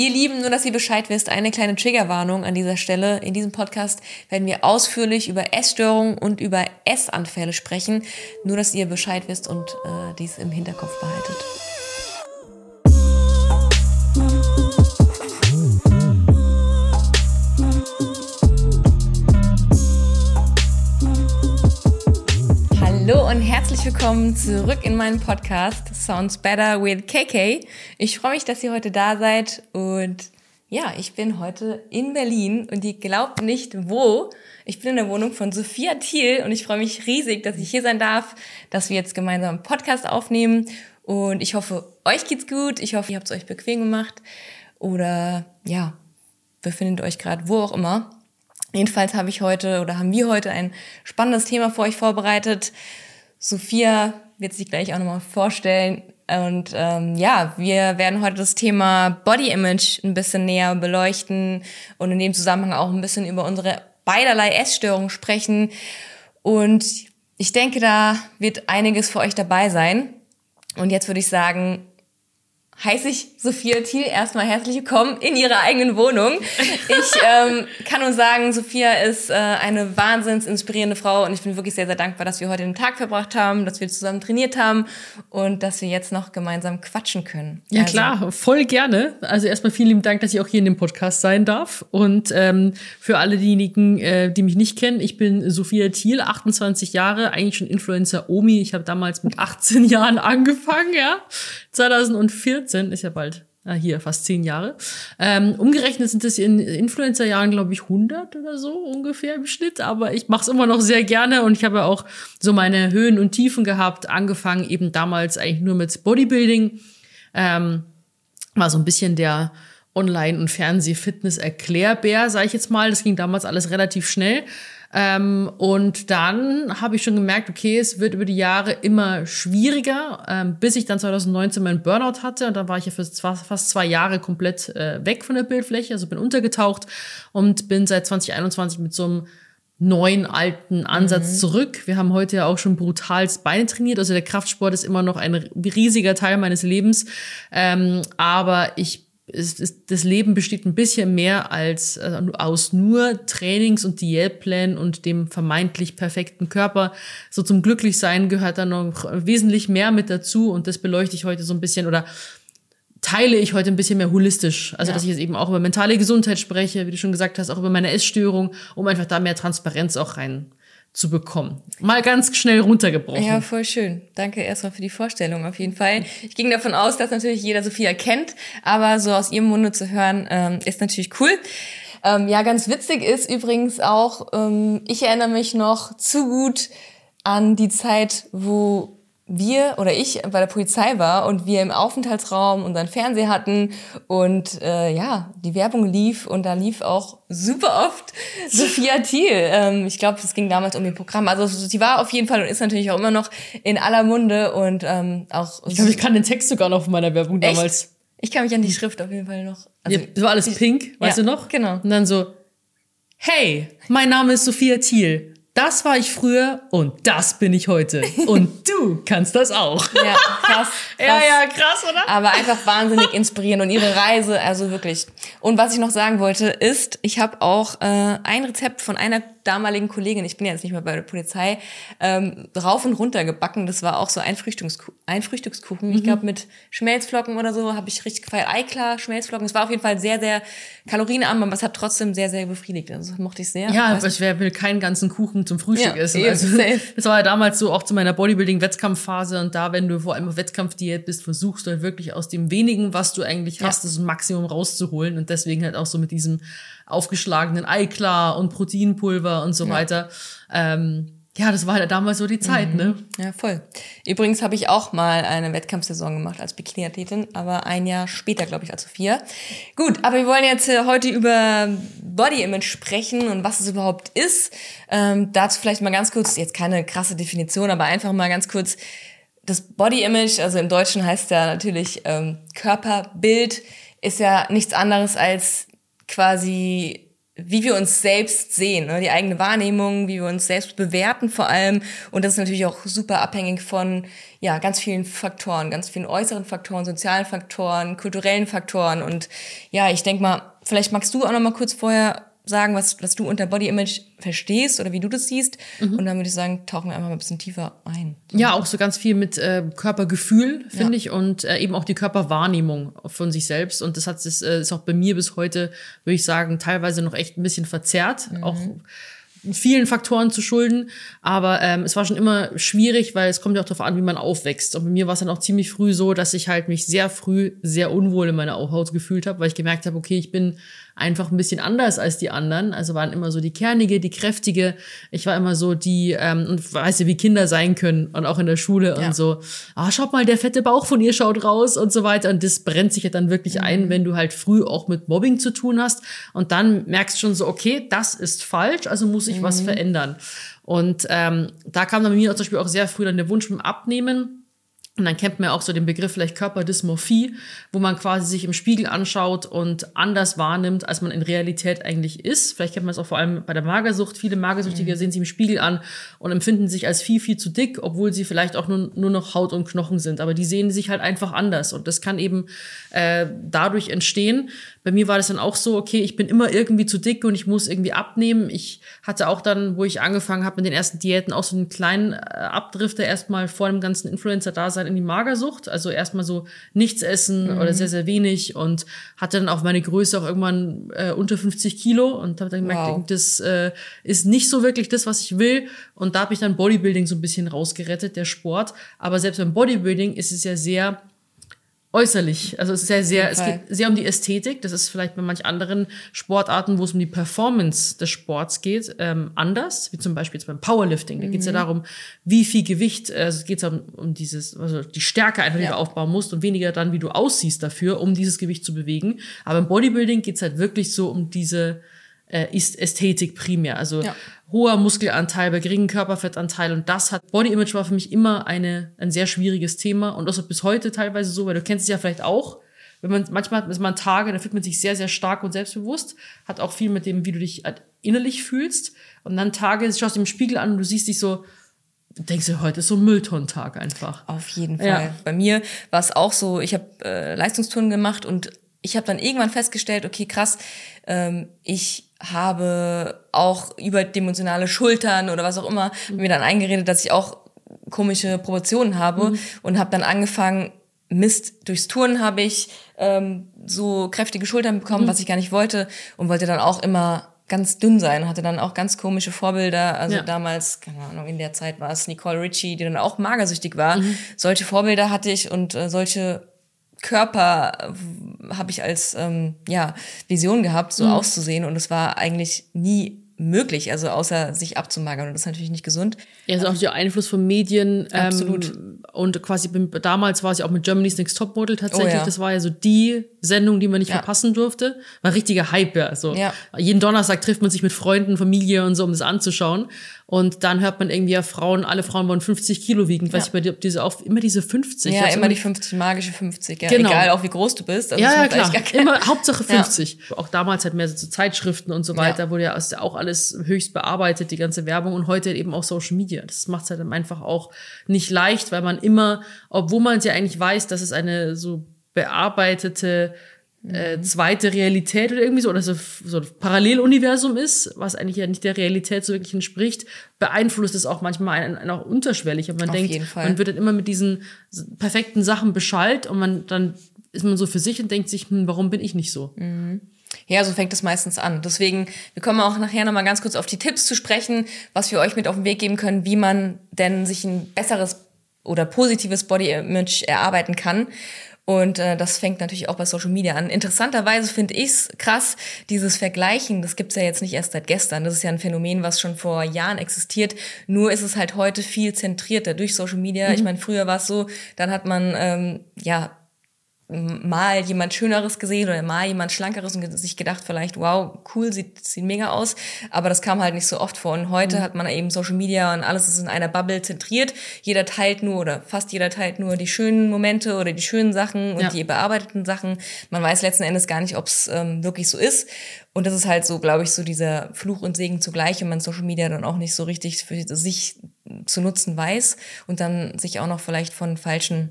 Ihr Lieben, nur dass ihr Bescheid wisst, eine kleine Triggerwarnung an dieser Stelle. In diesem Podcast werden wir ausführlich über Essstörungen und über Essanfälle sprechen. Nur dass ihr Bescheid wisst und äh, dies im Hinterkopf behaltet. Hallo und herzlich willkommen zurück in meinem Podcast Sounds Better with KK. Ich freue mich, dass ihr heute da seid und ja, ich bin heute in Berlin und ihr glaubt nicht wo. Ich bin in der Wohnung von Sophia Thiel und ich freue mich riesig, dass ich hier sein darf, dass wir jetzt gemeinsam einen Podcast aufnehmen und ich hoffe, euch geht's gut. Ich hoffe, ihr habt es euch bequem gemacht oder ja, befindet euch gerade wo auch immer. Jedenfalls habe ich heute oder haben wir heute ein spannendes Thema für euch vorbereitet. Sophia wird sich gleich auch nochmal vorstellen. Und ähm, ja, wir werden heute das Thema Body Image ein bisschen näher beleuchten und in dem Zusammenhang auch ein bisschen über unsere beiderlei Essstörungen sprechen. Und ich denke, da wird einiges für euch dabei sein. Und jetzt würde ich sagen, heiße ich Sophia Thiel erstmal herzlich willkommen in ihrer eigenen Wohnung. Ich ähm, kann nur sagen, Sophia ist äh, eine wahnsinns inspirierende Frau und ich bin wirklich sehr, sehr dankbar, dass wir heute den Tag verbracht haben, dass wir zusammen trainiert haben und dass wir jetzt noch gemeinsam quatschen können. Ja also. klar, voll gerne. Also erstmal vielen lieben Dank, dass ich auch hier in dem Podcast sein darf. Und ähm, für alle diejenigen, äh, die mich nicht kennen, ich bin Sophia Thiel, 28 Jahre, eigentlich schon Influencer Omi. Ich habe damals mit 18 Jahren angefangen, ja. 2014 ist ja bald ah, hier fast zehn Jahre. Ähm, umgerechnet sind es in Influencer-Jahren, glaube ich, 100 oder so ungefähr im Schnitt. Aber ich mache es immer noch sehr gerne und ich habe ja auch so meine Höhen und Tiefen gehabt. Angefangen eben damals eigentlich nur mit Bodybuilding. Ähm, war so ein bisschen der Online- und Fernseh-Fitness-Erklärbär, sage ich jetzt mal. Das ging damals alles relativ schnell. Ähm, und dann habe ich schon gemerkt, okay, es wird über die Jahre immer schwieriger, ähm, bis ich dann 2019 meinen Burnout hatte. Und dann war ich ja für fast zwei Jahre komplett äh, weg von der Bildfläche, also bin untergetaucht und bin seit 2021 mit so einem neuen alten Ansatz mhm. zurück. Wir haben heute ja auch schon brutalst Beine trainiert. Also der Kraftsport ist immer noch ein riesiger Teil meines Lebens. Ähm, aber ich ist, ist, das Leben besteht ein bisschen mehr als äh, aus nur Trainings und Diätplänen und dem vermeintlich perfekten Körper. So zum Glücklichsein gehört da noch wesentlich mehr mit dazu und das beleuchte ich heute so ein bisschen oder teile ich heute ein bisschen mehr holistisch. Also, ja. dass ich jetzt eben auch über mentale Gesundheit spreche, wie du schon gesagt hast, auch über meine Essstörung, um einfach da mehr Transparenz auch rein zu bekommen. Mal ganz schnell runtergebrochen. Ja, voll schön. Danke erstmal für die Vorstellung auf jeden Fall. Ich ging davon aus, dass natürlich jeder Sophia kennt, aber so aus ihrem Munde zu hören, ähm, ist natürlich cool. Ähm, ja, ganz witzig ist übrigens auch, ähm, ich erinnere mich noch zu gut an die Zeit, wo wir oder ich bei der Polizei war und wir im Aufenthaltsraum unseren Fernseher hatten und äh, ja, die Werbung lief und da lief auch super oft Sophia Thiel. Ähm, ich glaube, es ging damals um ihr Programm. Also sie war auf jeden Fall und ist natürlich auch immer noch in aller Munde und ähm, auch. Ich glaube, ich kann den Text sogar noch von meiner Werbung Echt? damals. Ich kann mich an die Schrift auf jeden Fall noch. Also, ja, das war alles pink, weißt ja, du noch? Genau. Und dann so, hey, mein Name ist Sophia Thiel das war ich früher und das bin ich heute. Und du kannst das auch. Ja, krass, krass. Ja, ja, krass, oder? Aber einfach wahnsinnig inspirierend und ihre Reise, also wirklich. Und was ich noch sagen wollte, ist, ich habe auch äh, ein Rezept von einer damaligen Kollegin, ich bin ja jetzt nicht mehr bei der Polizei, ähm, rauf und runter gebacken. Das war auch so ein, Frühstückskuchen. Ein Frühstückskuchen. Mhm. Ich glaube, mit Schmelzflocken oder so habe ich richtig gefeiert. Eiklar, Schmelzflocken. Es war auf jeden Fall sehr, sehr kalorienarm, aber es hat trotzdem sehr, sehr befriedigt. Also das mochte ich sehr. Ja, aber ich will keinen ganzen Kuchen zum Frühstück ja, essen. Also, das war ja damals so auch zu meiner Bodybuilding-Wettkampfphase und da, wenn du vor allem auf Wettkampfdiät bist, versuchst du halt wirklich aus dem wenigen, was du eigentlich hast, ja. das Maximum rauszuholen und deswegen halt auch so mit diesem aufgeschlagenen Eiklar und Proteinpulver und so ja. weiter. Ähm, ja, das war halt damals so die Zeit, mhm. ne? Ja, voll. Übrigens habe ich auch mal eine Wettkampfsaison gemacht als Bikini-Athletin, aber ein Jahr später, glaube ich, als Sophia. Gut, aber wir wollen jetzt äh, heute über Body Image sprechen und was es überhaupt ist. Ähm, dazu vielleicht mal ganz kurz, jetzt keine krasse Definition, aber einfach mal ganz kurz das Body Image, also im Deutschen heißt ja natürlich ähm, Körperbild, ist ja nichts anderes als quasi wie wir uns selbst sehen, ne? die eigene Wahrnehmung, wie wir uns selbst bewerten vor allem. Und das ist natürlich auch super abhängig von ja ganz vielen Faktoren, ganz vielen äußeren Faktoren, sozialen Faktoren, kulturellen Faktoren. Und ja, ich denke mal, vielleicht magst du auch noch mal kurz vorher sagen, was, was du unter Body Image verstehst oder wie du das siehst. Mhm. Und dann würde ich sagen, tauchen wir einfach mal ein bisschen tiefer ein. Ja, auch so ganz viel mit äh, Körpergefühl, finde ja. ich, und äh, eben auch die Körperwahrnehmung von sich selbst. Und das hat das äh, ist auch bei mir bis heute, würde ich sagen, teilweise noch echt ein bisschen verzerrt. Mhm. Auch vielen Faktoren zu schulden, aber ähm, es war schon immer schwierig, weil es kommt ja auch darauf an, wie man aufwächst. Und bei mir war es dann auch ziemlich früh so, dass ich halt mich sehr früh sehr unwohl in meiner Haut gefühlt habe, weil ich gemerkt habe, okay, ich bin einfach ein bisschen anders als die anderen. Also waren immer so die kernige, die kräftige. Ich war immer so die, ähm, und weißt du, wie Kinder sein können und auch in der Schule ja. und so, ah, schaut mal, der fette Bauch von ihr schaut raus und so weiter. Und das brennt sich ja dann wirklich mhm. ein, wenn du halt früh auch mit Mobbing zu tun hast. Und dann merkst du schon so, okay, das ist falsch, also muss ich mhm. was verändern. Und ähm, da kam dann bei mir zum Beispiel auch sehr früh dann der Wunsch mit dem Abnehmen und dann kennt man ja auch so den Begriff vielleicht Körperdysmorphie, wo man quasi sich im Spiegel anschaut und anders wahrnimmt, als man in Realität eigentlich ist. Vielleicht kennt man es auch vor allem bei der Magersucht. Viele Magersüchtige mhm. sehen sich im Spiegel an und empfinden sich als viel, viel zu dick, obwohl sie vielleicht auch nur, nur noch Haut und Knochen sind. Aber die sehen sich halt einfach anders. Und das kann eben äh, dadurch entstehen, bei mir war das dann auch so, okay, ich bin immer irgendwie zu dick und ich muss irgendwie abnehmen. Ich hatte auch dann, wo ich angefangen habe mit den ersten Diäten, auch so einen kleinen äh, Abdrifter erstmal vor dem ganzen Influencer-Dasein in die Magersucht. Also erstmal so nichts essen mhm. oder sehr, sehr wenig und hatte dann auch meine Größe auch irgendwann äh, unter 50 Kilo und habe dann gemerkt, wow. das äh, ist nicht so wirklich das, was ich will. Und da habe ich dann Bodybuilding so ein bisschen rausgerettet, der Sport. Aber selbst beim Bodybuilding ist es ja sehr äußerlich. Also es ist sehr, sehr, es geht sehr um die Ästhetik. Das ist vielleicht bei manch anderen Sportarten, wo es um die Performance des Sports geht, ähm, anders. Wie zum Beispiel jetzt beim Powerlifting. Da geht es ja mhm. darum, wie viel Gewicht, äh, also es geht um, um dieses, also die Stärke einfach, die ja. du aufbauen musst und weniger dann, wie du aussiehst dafür, um dieses Gewicht zu bewegen. Aber im Bodybuilding geht es halt wirklich so um diese äh, ist Ästhetik primär. Also ja. hoher Muskelanteil bei geringem Körperfettanteil und das hat Body Image war für mich immer eine ein sehr schwieriges Thema und das ist bis heute teilweise so, weil du kennst es ja vielleicht auch. Wenn man manchmal hat man Tage, da fühlt man sich sehr sehr stark und selbstbewusst, hat auch viel mit dem, wie du dich innerlich fühlst und dann Tage schaust du im Spiegel an und du siehst dich so denkst du, heute ist so ein Mülltonnentag einfach. Auf jeden Fall. Ja. Bei mir war es auch so, ich habe äh, Leistungstouren gemacht und ich habe dann irgendwann festgestellt, okay, krass, ähm, ich habe auch überdimensionale Schultern oder was auch immer, mhm. mir dann eingeredet, dass ich auch komische Proportionen habe mhm. und habe dann angefangen, Mist, durchs Touren habe ich ähm, so kräftige Schultern bekommen, mhm. was ich gar nicht wollte und wollte dann auch immer ganz dünn sein, hatte dann auch ganz komische Vorbilder. Also ja. damals, keine Ahnung, in der Zeit war es Nicole Ritchie, die dann auch magersüchtig war. Mhm. Solche Vorbilder hatte ich und äh, solche Körper äh, habe ich als ähm, ja Vision gehabt, so mhm. auszusehen und es war eigentlich nie möglich, also außer sich abzumagern und das ist natürlich nicht gesund. Ja, also auch der Einfluss von Medien. Ähm, Absolut. Und quasi damals war es ja auch mit Germany's Next Topmodel tatsächlich. Oh, ja. Das war ja so die Sendung, die man nicht ja. verpassen durfte. War richtiger Hype, ja. So. Ja. Jeden Donnerstag trifft man sich mit Freunden, Familie und so, um das anzuschauen. Und dann hört man irgendwie ja Frauen, alle Frauen wollen 50 Kilo wiegen. Ja. Weiß ich bei dir, ob diese auch immer diese 50. Ja, immer die 50, magische 50. Ja. Genau. Egal, auch wie groß du bist. Also ja, ja, klar. Immer Hauptsache 50. Ja. Auch damals halt mehr so Zeitschriften und so weiter, ja. wurde ja auch alles höchst bearbeitet, die ganze Werbung und heute eben auch Social Media. Das macht es halt einfach auch nicht leicht, weil man immer, obwohl man es ja eigentlich weiß, dass es eine so bearbeitete äh, zweite Realität oder irgendwie so, oder so, so ein Paralleluniversum ist, was eigentlich ja nicht der Realität so wirklich entspricht, beeinflusst es auch manchmal einen, einen auch unterschwellig. Und man Auf denkt, man wird dann immer mit diesen perfekten Sachen beschallt und man dann ist man so für sich und denkt sich, hm, warum bin ich nicht so? Mhm. Ja, so fängt es meistens an. Deswegen, wir kommen auch nachher nochmal ganz kurz auf die Tipps zu sprechen, was wir euch mit auf den Weg geben können, wie man denn sich ein besseres oder positives Body Image erarbeiten kann. Und äh, das fängt natürlich auch bei Social Media an. Interessanterweise finde ich es krass, dieses Vergleichen, das gibt's ja jetzt nicht erst seit gestern. Das ist ja ein Phänomen, was schon vor Jahren existiert. Nur ist es halt heute viel zentrierter durch Social Media. Mhm. Ich meine, früher war es so, dann hat man ähm, ja mal jemand Schöneres gesehen oder mal jemand Schlankeres und sich gedacht vielleicht, wow, cool, sieht, sieht mega aus. Aber das kam halt nicht so oft vor. Und heute mhm. hat man eben Social Media und alles ist in einer Bubble zentriert. Jeder teilt nur oder fast jeder teilt nur die schönen Momente oder die schönen Sachen und ja. die bearbeiteten Sachen. Man weiß letzten Endes gar nicht, ob es ähm, wirklich so ist. Und das ist halt so, glaube ich, so dieser Fluch und Segen zugleich, wenn man Social Media dann auch nicht so richtig für sich zu nutzen weiß und dann sich auch noch vielleicht von falschen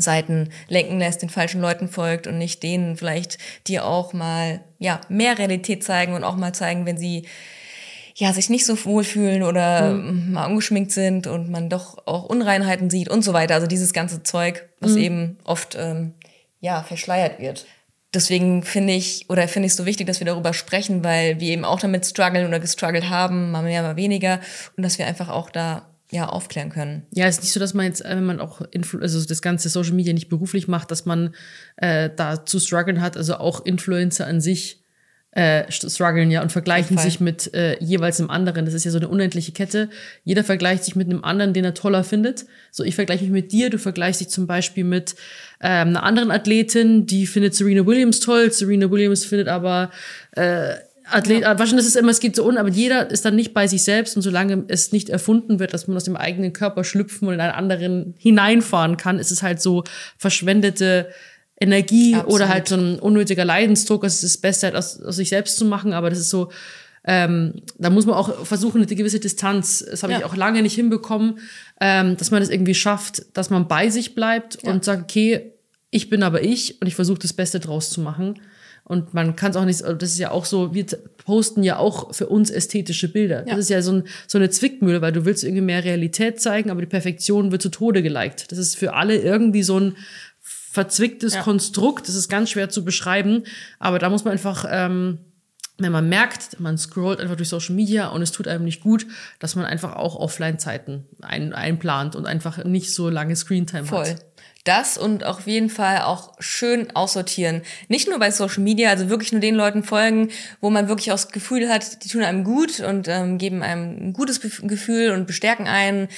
Seiten lenken lässt, den falschen Leuten folgt und nicht denen vielleicht, die auch mal, ja, mehr Realität zeigen und auch mal zeigen, wenn sie ja, sich nicht so wohlfühlen oder mhm. mal ungeschminkt sind und man doch auch Unreinheiten sieht und so weiter. Also dieses ganze Zeug, was mhm. eben oft ähm, ja verschleiert wird. Deswegen finde ich oder finde ich es so wichtig, dass wir darüber sprechen, weil wir eben auch damit strugglen oder gestruggelt haben, mal mehr, mal weniger und dass wir einfach auch da ja, aufklären können. Ja, es ist nicht so, dass man jetzt, wenn man auch Influ also das ganze Social Media nicht beruflich macht, dass man äh, da zu strugglen hat. Also auch Influencer an sich äh, strugglen ja und vergleichen sich mit äh, jeweils einem anderen. Das ist ja so eine unendliche Kette. Jeder vergleicht sich mit einem anderen, den er toller findet. So, ich vergleiche mich mit dir, du vergleichst dich zum Beispiel mit ähm, einer anderen Athletin, die findet Serena Williams toll. Serena Williams findet aber äh, Athlet, ja. wahrscheinlich ist es immer, es geht so un, aber jeder ist dann nicht bei sich selbst und solange es nicht erfunden wird, dass man aus dem eigenen Körper schlüpfen und in einen anderen hineinfahren kann, ist es halt so verschwendete Energie Absolut. oder halt so ein unnötiger Leidensdruck. Es ist das Beste, halt aus, aus sich selbst zu machen, aber das ist so, ähm, da muss man auch versuchen, eine gewisse Distanz, das habe ja. ich auch lange nicht hinbekommen, ähm, dass man das irgendwie schafft, dass man bei sich bleibt ja. und sagt, okay, ich bin aber ich und ich versuche das Beste draus zu machen. Und man kann es auch nicht, das ist ja auch so, wir posten ja auch für uns ästhetische Bilder. Ja. Das ist ja so, ein, so eine Zwickmühle, weil du willst irgendwie mehr Realität zeigen, aber die Perfektion wird zu Tode geliked. Das ist für alle irgendwie so ein verzwicktes ja. Konstrukt. Das ist ganz schwer zu beschreiben. Aber da muss man einfach, ähm, wenn man merkt, man scrollt einfach durch Social Media und es tut einem nicht gut, dass man einfach auch Offline-Zeiten ein, einplant und einfach nicht so lange Screentime Voll. hat das und auf jeden Fall auch schön aussortieren. Nicht nur bei Social Media, also wirklich nur den Leuten folgen, wo man wirklich auch das Gefühl hat, die tun einem gut und ähm, geben einem ein gutes Gefühl und bestärken einen.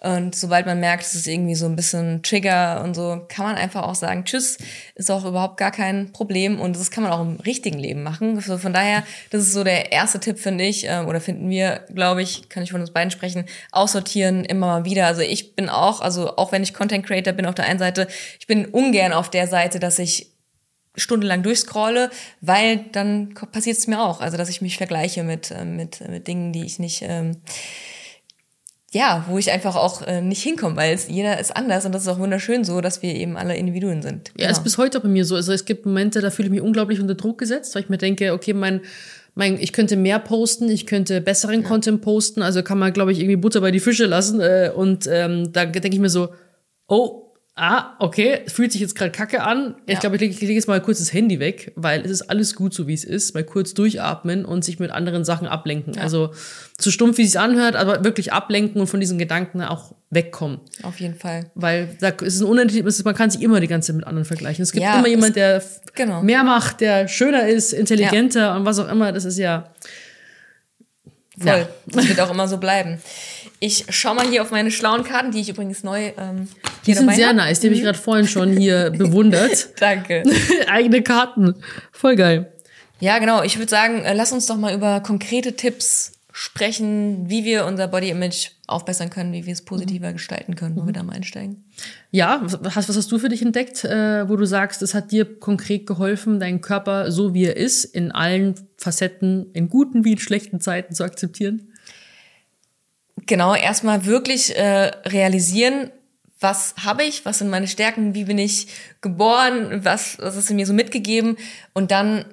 Und sobald man merkt, es ist irgendwie so ein bisschen Trigger und so, kann man einfach auch sagen, tschüss, ist auch überhaupt gar kein Problem. Und das kann man auch im richtigen Leben machen. Also von daher, das ist so der erste Tipp, finde ich, ähm, oder finden wir, glaube ich, kann ich von uns beiden sprechen, aussortieren immer mal wieder. Also ich bin auch, also auch wenn ich Content Creator bin auf der einen Seite, ich bin ungern auf der Seite, dass ich stundenlang durchscrolle, weil dann passiert es mir auch. Also dass ich mich vergleiche mit, äh, mit, mit Dingen, die ich nicht ähm, ja, wo ich einfach auch äh, nicht hinkomme, weil es, jeder ist anders und das ist auch wunderschön so, dass wir eben alle Individuen sind. Ja, genau. ist bis heute bei mir so. Also es gibt Momente, da fühle ich mich unglaublich unter Druck gesetzt, weil ich mir denke, okay, mein, mein, ich könnte mehr posten, ich könnte besseren ja. Content posten, also kann man, glaube ich, irgendwie Butter bei die Fische lassen. Äh, und ähm, da denke ich mir so, oh, ah, okay, fühlt sich jetzt gerade kacke an. Ja. Ich glaube, ich lege leg jetzt mal kurz das Handy weg, weil es ist alles gut so, wie es ist. Mal kurz durchatmen und sich mit anderen Sachen ablenken. Ja. Also so stumpf, wie es sich anhört, aber wirklich ablenken und von diesen Gedanken auch wegkommen. Auf jeden Fall. Weil da ist ein Unendlich, man kann sich immer die ganze Zeit mit anderen vergleichen. Es gibt ja, immer jemand, der genau. mehr macht, der schöner ist, intelligenter und was auch immer. Das ist ja. Voll. Das wird auch immer so bleiben. Ich schau mal hier auf meine schlauen Karten, die ich übrigens neu ähm, hier Die sind sehr hab. nice, die habe ich mhm. gerade vorhin schon hier bewundert. Danke. Eigene Karten. Voll geil. Ja, genau. Ich würde sagen, äh, lass uns doch mal über konkrete Tipps sprechen, wie wir unser Body Image aufbessern können, wie wir es positiver mhm. gestalten können, wo mhm. wir da mal einsteigen. Ja, was, was hast du für dich entdeckt, äh, wo du sagst, es hat dir konkret geholfen, deinen Körper so wie er ist, in allen Facetten, in guten wie in schlechten Zeiten zu akzeptieren? Genau, erstmal wirklich äh, realisieren, was habe ich, was sind meine Stärken, wie bin ich geboren, was, was ist mir so mitgegeben und dann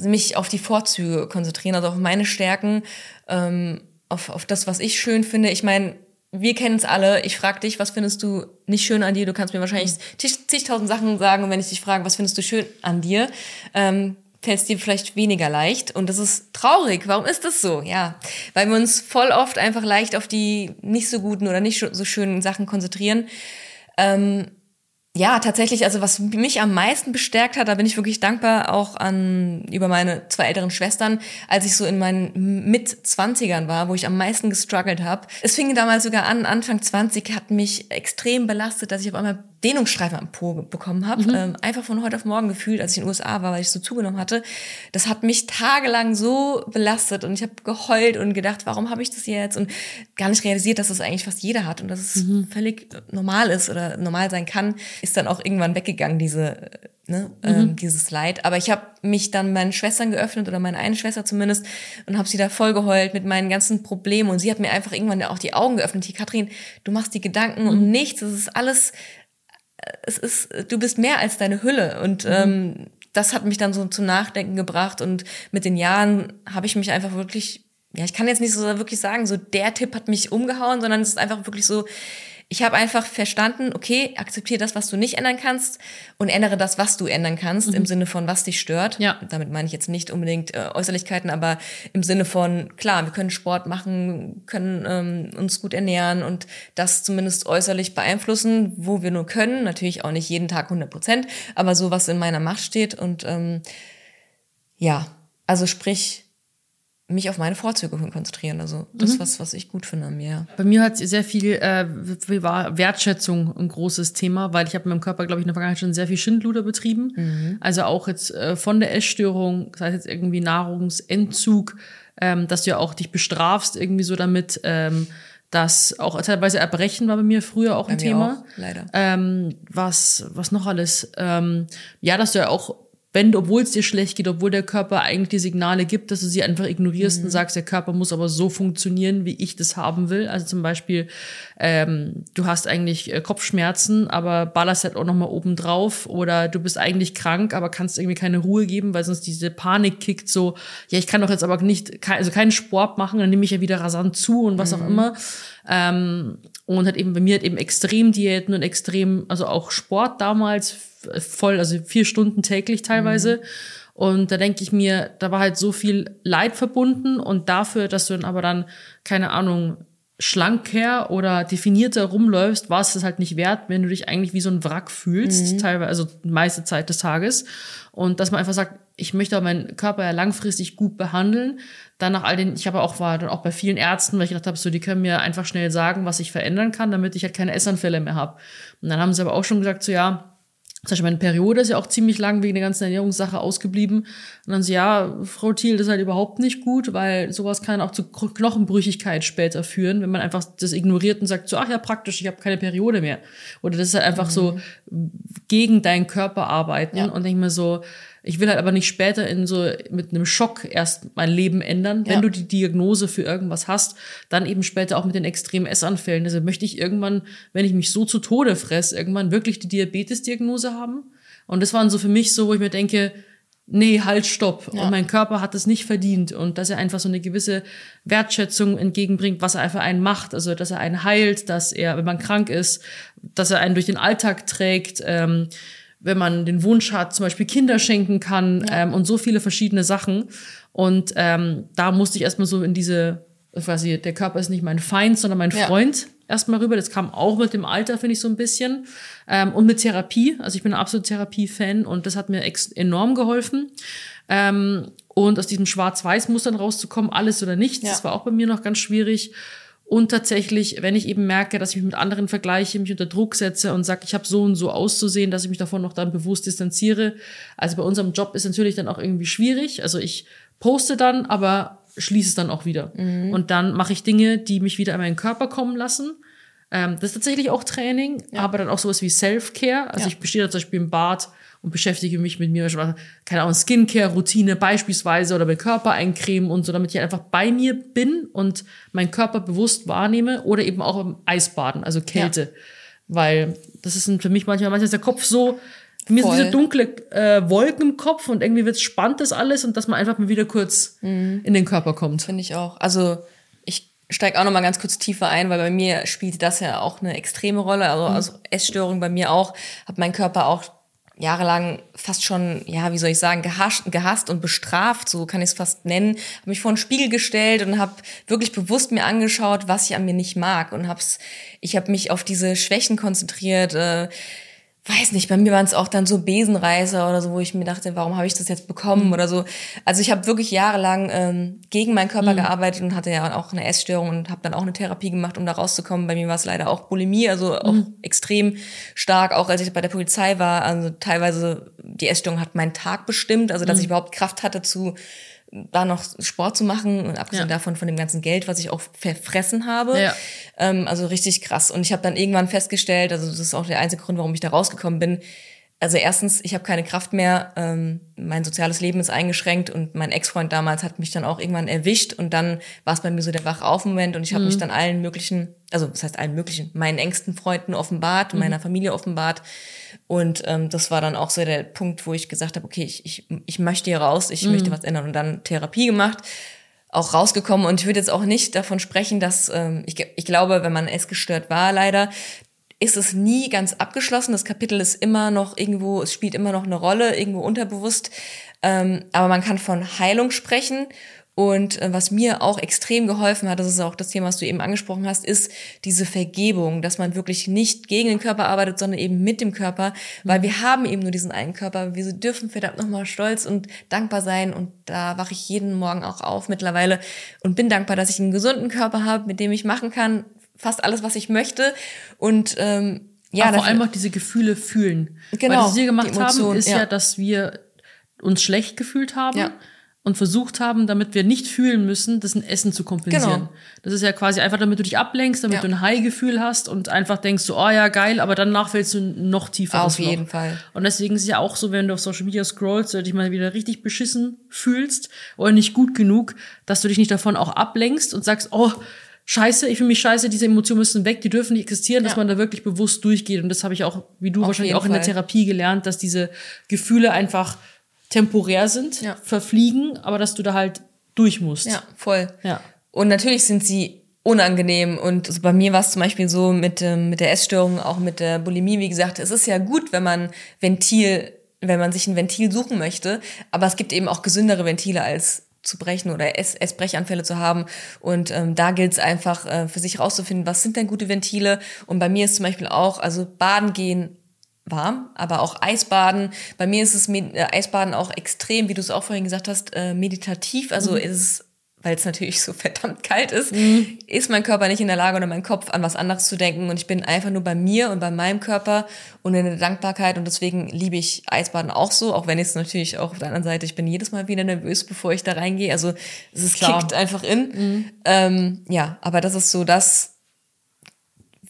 mich auf die Vorzüge konzentrieren, also auf meine Stärken, ähm, auf, auf das, was ich schön finde. Ich meine, wir kennen es alle. Ich frage dich, was findest du nicht schön an dir? Du kannst mir wahrscheinlich zigtausend Sachen sagen und wenn ich dich frage, was findest du schön an dir, ähm, fällt es dir vielleicht weniger leicht. Und das ist traurig. Warum ist das so? Ja, weil wir uns voll oft einfach leicht auf die nicht so guten oder nicht so schönen Sachen konzentrieren. Ähm, ja, tatsächlich, also was mich am meisten bestärkt hat, da bin ich wirklich dankbar auch an über meine zwei älteren Schwestern, als ich so in meinen Mit-Zwanzigern war, wo ich am meisten gestruggelt habe. Es fing damals sogar an, Anfang 20 hat mich extrem belastet, dass ich auf einmal Dehnungsstreifen am Po bekommen habe, mhm. ähm, einfach von heute auf morgen gefühlt, als ich in den USA war, weil ich so zugenommen hatte. Das hat mich tagelang so belastet und ich habe geheult und gedacht, warum habe ich das jetzt und gar nicht realisiert, dass das eigentlich fast jeder hat und dass es mhm. völlig normal ist oder normal sein kann, ist dann auch irgendwann weggegangen diese ne, mhm. ähm, dieses Leid. Aber ich habe mich dann meinen Schwestern geöffnet oder meine eine Schwester zumindest und habe sie da voll geheult mit meinen ganzen Problemen und sie hat mir einfach irgendwann auch die Augen geöffnet. Hier, Katrin, du machst die Gedanken mhm. um nichts. Es ist alles, es ist, du bist mehr als deine Hülle und mhm. ähm, das hat mich dann so zum Nachdenken gebracht und mit den Jahren habe ich mich einfach wirklich ja, ich kann jetzt nicht so wirklich sagen, so der Tipp hat mich umgehauen, sondern es ist einfach wirklich so, ich habe einfach verstanden, okay, akzeptiere das, was du nicht ändern kannst und ändere das, was du ändern kannst, mhm. im Sinne von, was dich stört. Ja. Damit meine ich jetzt nicht unbedingt äh, Äußerlichkeiten, aber im Sinne von, klar, wir können Sport machen, können ähm, uns gut ernähren und das zumindest äußerlich beeinflussen, wo wir nur können. Natürlich auch nicht jeden Tag 100 Prozent, aber so, was in meiner Macht steht. Und ähm, ja, also sprich, mich auf meine Vorzüge konzentrieren. Also das, mhm. was, was ich gut finde an mir. Bei mir hat sehr viel äh, war Wertschätzung ein großes Thema, weil ich habe mit meinem Körper, glaube ich, in der Vergangenheit schon sehr viel Schindluder betrieben. Mhm. Also auch jetzt äh, von der Essstörung, das heißt jetzt irgendwie Nahrungsentzug, ähm, dass du ja auch dich bestrafst irgendwie so damit. Ähm, dass auch teilweise Erbrechen war bei mir früher auch ein Thema. Auch, leider. Ähm, was, was noch alles? Ähm, ja, dass du ja auch wenn, obwohl es dir schlecht geht, obwohl der Körper eigentlich die Signale gibt, dass du sie einfach ignorierst mhm. und sagst, der Körper muss aber so funktionieren, wie ich das haben will. Also zum Beispiel, ähm, du hast eigentlich äh, Kopfschmerzen, aber ballerst halt auch nochmal oben drauf oder du bist eigentlich krank, aber kannst irgendwie keine Ruhe geben, weil sonst diese Panik kickt so, ja, ich kann doch jetzt aber nicht, also keinen Sport machen, dann nehme ich ja wieder rasant zu und was mhm. auch immer. Ähm, und hat eben bei mir hat eben extrem Diäten und extrem, also auch Sport damals voll, also vier Stunden täglich teilweise. Mhm. Und da denke ich mir, da war halt so viel Leid verbunden und dafür, dass du dann aber dann, keine Ahnung, schlanker oder definierter rumläufst, war es das halt nicht wert, wenn du dich eigentlich wie so ein Wrack fühlst, mhm. teilweise, also meiste Zeit des Tages. Und dass man einfach sagt, ich möchte meinen Körper ja langfristig gut behandeln. Dann nach all den, ich habe auch war dann auch bei vielen Ärzten, weil ich gedacht habe, so die können mir einfach schnell sagen, was ich verändern kann, damit ich halt keine Essanfälle mehr habe. Und dann haben sie aber auch schon gesagt, so ja, zum Beispiel meine Periode ist ja auch ziemlich lang wegen der ganzen Ernährungssache ausgeblieben. Und dann so, ja, Frau Thiel, das ist halt überhaupt nicht gut, weil sowas kann auch zu Knochenbrüchigkeit später führen, wenn man einfach das ignoriert und sagt so, ach ja, praktisch, ich habe keine Periode mehr. Oder das ist halt einfach mhm. so gegen deinen Körper arbeiten. Ja. Und denke mir so, ich will halt aber nicht später in so mit einem Schock erst mein Leben ändern. Ja. Wenn du die Diagnose für irgendwas hast, dann eben später auch mit den extremen Essanfällen. Also möchte ich irgendwann, wenn ich mich so zu Tode fresse, irgendwann wirklich die Diabetes-Diagnose haben. Und das waren so für mich so, wo ich mir denke, nee, halt, stopp. Ja. Und mein Körper hat es nicht verdient. Und dass er einfach so eine gewisse Wertschätzung entgegenbringt, was er einfach einen macht. Also, dass er einen heilt, dass er, wenn man krank ist, dass er einen durch den Alltag trägt, ähm, wenn man den Wunsch hat, zum Beispiel Kinder schenken kann ja. ähm, und so viele verschiedene Sachen. Und ähm, da musste ich erstmal so in diese, quasi, der Körper ist nicht mein Feind, sondern mein ja. Freund erstmal rüber. Das kam auch mit dem Alter, finde ich, so ein bisschen. Ähm, und mit Therapie. Also ich bin ein absoluter Therapie-Fan und das hat mir enorm geholfen. Ähm, und aus diesem Schwarz-Weiß-Mustern rauszukommen, alles oder nichts, ja. das war auch bei mir noch ganz schwierig. Und tatsächlich, wenn ich eben merke, dass ich mich mit anderen vergleiche, mich unter Druck setze und sage, ich habe so und so auszusehen, dass ich mich davon noch dann bewusst distanziere. Also bei unserem Job ist natürlich dann auch irgendwie schwierig. Also ich poste dann, aber schließe es dann auch wieder. Mhm. Und dann mache ich Dinge, die mich wieder an meinen Körper kommen lassen. Ähm, das ist tatsächlich auch Training, ja. aber dann auch sowas wie Self-Care. Also ja. ich bestehe da zum Beispiel im Bad und beschäftige mich mit mir, keine Ahnung, Skincare-Routine beispielsweise oder mit Körpereincremen und so, damit ich einfach bei mir bin und meinen Körper bewusst wahrnehme oder eben auch im Eisbaden, also Kälte. Ja. Weil das ist für mich manchmal, manchmal ist der Kopf so, für mich Voll. sind diese dunkle äh, Wolken im Kopf und irgendwie wird spannend das alles und dass man einfach mal wieder kurz mhm. in den Körper kommt. Finde ich auch. Also ich steige auch noch mal ganz kurz tiefer ein, weil bei mir spielt das ja auch eine extreme Rolle. Also, mhm. also Essstörung bei mir auch, hat mein Körper auch jahrelang fast schon, ja, wie soll ich sagen, gehasst, gehasst und bestraft, so kann ich es fast nennen. Habe mich vor einen Spiegel gestellt und habe wirklich bewusst mir angeschaut, was ich an mir nicht mag und hab's, ich habe mich auf diese Schwächen konzentriert. Äh, weiß nicht, bei mir waren es auch dann so Besenreißer oder so, wo ich mir dachte, warum habe ich das jetzt bekommen mhm. oder so. Also ich habe wirklich jahrelang ähm, gegen meinen Körper mhm. gearbeitet und hatte ja auch eine Essstörung und habe dann auch eine Therapie gemacht, um da rauszukommen. Bei mir war es leider auch Bulimie, also auch mhm. extrem stark, auch als ich bei der Polizei war. Also teilweise die Essstörung hat meinen Tag bestimmt, also dass mhm. ich überhaupt Kraft hatte zu da noch Sport zu machen und abgesehen ja. davon von dem ganzen Geld, was ich auch verfressen habe. Ja. Ähm, also richtig krass. Und ich habe dann irgendwann festgestellt, also das ist auch der einzige Grund, warum ich da rausgekommen bin. Also erstens, ich habe keine Kraft mehr, ähm, mein soziales Leben ist eingeschränkt und mein Ex-Freund damals hat mich dann auch irgendwann erwischt und dann war es bei mir so der Wachauf-Moment und ich habe mhm. mich dann allen möglichen, also das heißt allen möglichen, meinen engsten Freunden offenbart, mhm. meiner Familie offenbart und ähm, das war dann auch so der Punkt, wo ich gesagt habe, okay, ich, ich, ich möchte hier raus, ich mhm. möchte was ändern. Und dann Therapie gemacht, auch rausgekommen. Und ich würde jetzt auch nicht davon sprechen, dass ähm, ich, ich glaube, wenn man essgestört war, leider, ist es nie ganz abgeschlossen. Das Kapitel ist immer noch irgendwo, es spielt immer noch eine Rolle, irgendwo unterbewusst. Ähm, aber man kann von Heilung sprechen und äh, was mir auch extrem geholfen hat, das ist auch das Thema, was du eben angesprochen hast, ist diese Vergebung, dass man wirklich nicht gegen den Körper arbeitet, sondern eben mit dem Körper, weil wir haben eben nur diesen einen Körper. Wir dürfen verdammt nochmal stolz und dankbar sein und da wache ich jeden Morgen auch auf mittlerweile und bin dankbar, dass ich einen gesunden Körper habe, mit dem ich machen kann, fast alles, was ich möchte und ähm, ja, vor allem auch diese Gefühle fühlen. Genau. Weil was wir gemacht haben, ist ja. ja, dass wir uns schlecht gefühlt haben. Ja und versucht haben, damit wir nicht fühlen müssen, das in Essen zu kompensieren. Genau. Das ist ja quasi einfach, damit du dich ablenkst, damit ja. du ein High-Gefühl hast und einfach denkst so, oh ja, geil, aber danach fällst du noch tiefer. Auf jeden Loch. Fall. Und deswegen ist es ja auch so, wenn du auf Social Media scrollst oder dich mal wieder richtig beschissen fühlst oder nicht gut genug, dass du dich nicht davon auch ablenkst und sagst, oh, Scheiße, ich fühle mich scheiße, diese Emotionen müssen weg, die dürfen nicht existieren, ja. dass man da wirklich bewusst durchgeht. Und das habe ich auch, wie du Auf wahrscheinlich auch in der Therapie gelernt, dass diese Gefühle einfach temporär sind, ja. verfliegen, aber dass du da halt durch musst. Ja, voll. Ja. Und natürlich sind sie unangenehm. Und also bei mir war es zum Beispiel so mit, ähm, mit der Essstörung, auch mit der Bulimie, wie gesagt, es ist ja gut, wenn man Ventil, wenn man sich ein Ventil suchen möchte, aber es gibt eben auch gesündere Ventile als zu brechen oder Ess Essbrechanfälle zu haben. Und ähm, da gilt es einfach äh, für sich rauszufinden, was sind denn gute Ventile. Und bei mir ist zum Beispiel auch, also baden gehen warm, aber auch Eisbaden. Bei mir ist es äh, Eisbaden auch extrem, wie du es auch vorhin gesagt hast, äh, meditativ. Also mhm. ist es, weil es natürlich so verdammt kalt ist, mhm. ist mein Körper nicht in der Lage oder mein Kopf an was anderes zu denken. Und ich bin einfach nur bei mir und bei meinem Körper und in der Dankbarkeit. Und deswegen liebe ich Eisbaden auch so, auch wenn es natürlich auch auf der anderen Seite, ich bin jedes Mal wieder nervös, bevor ich da reingehe. Also es ist kickt einfach in. Mhm. Ähm, ja, aber das ist so das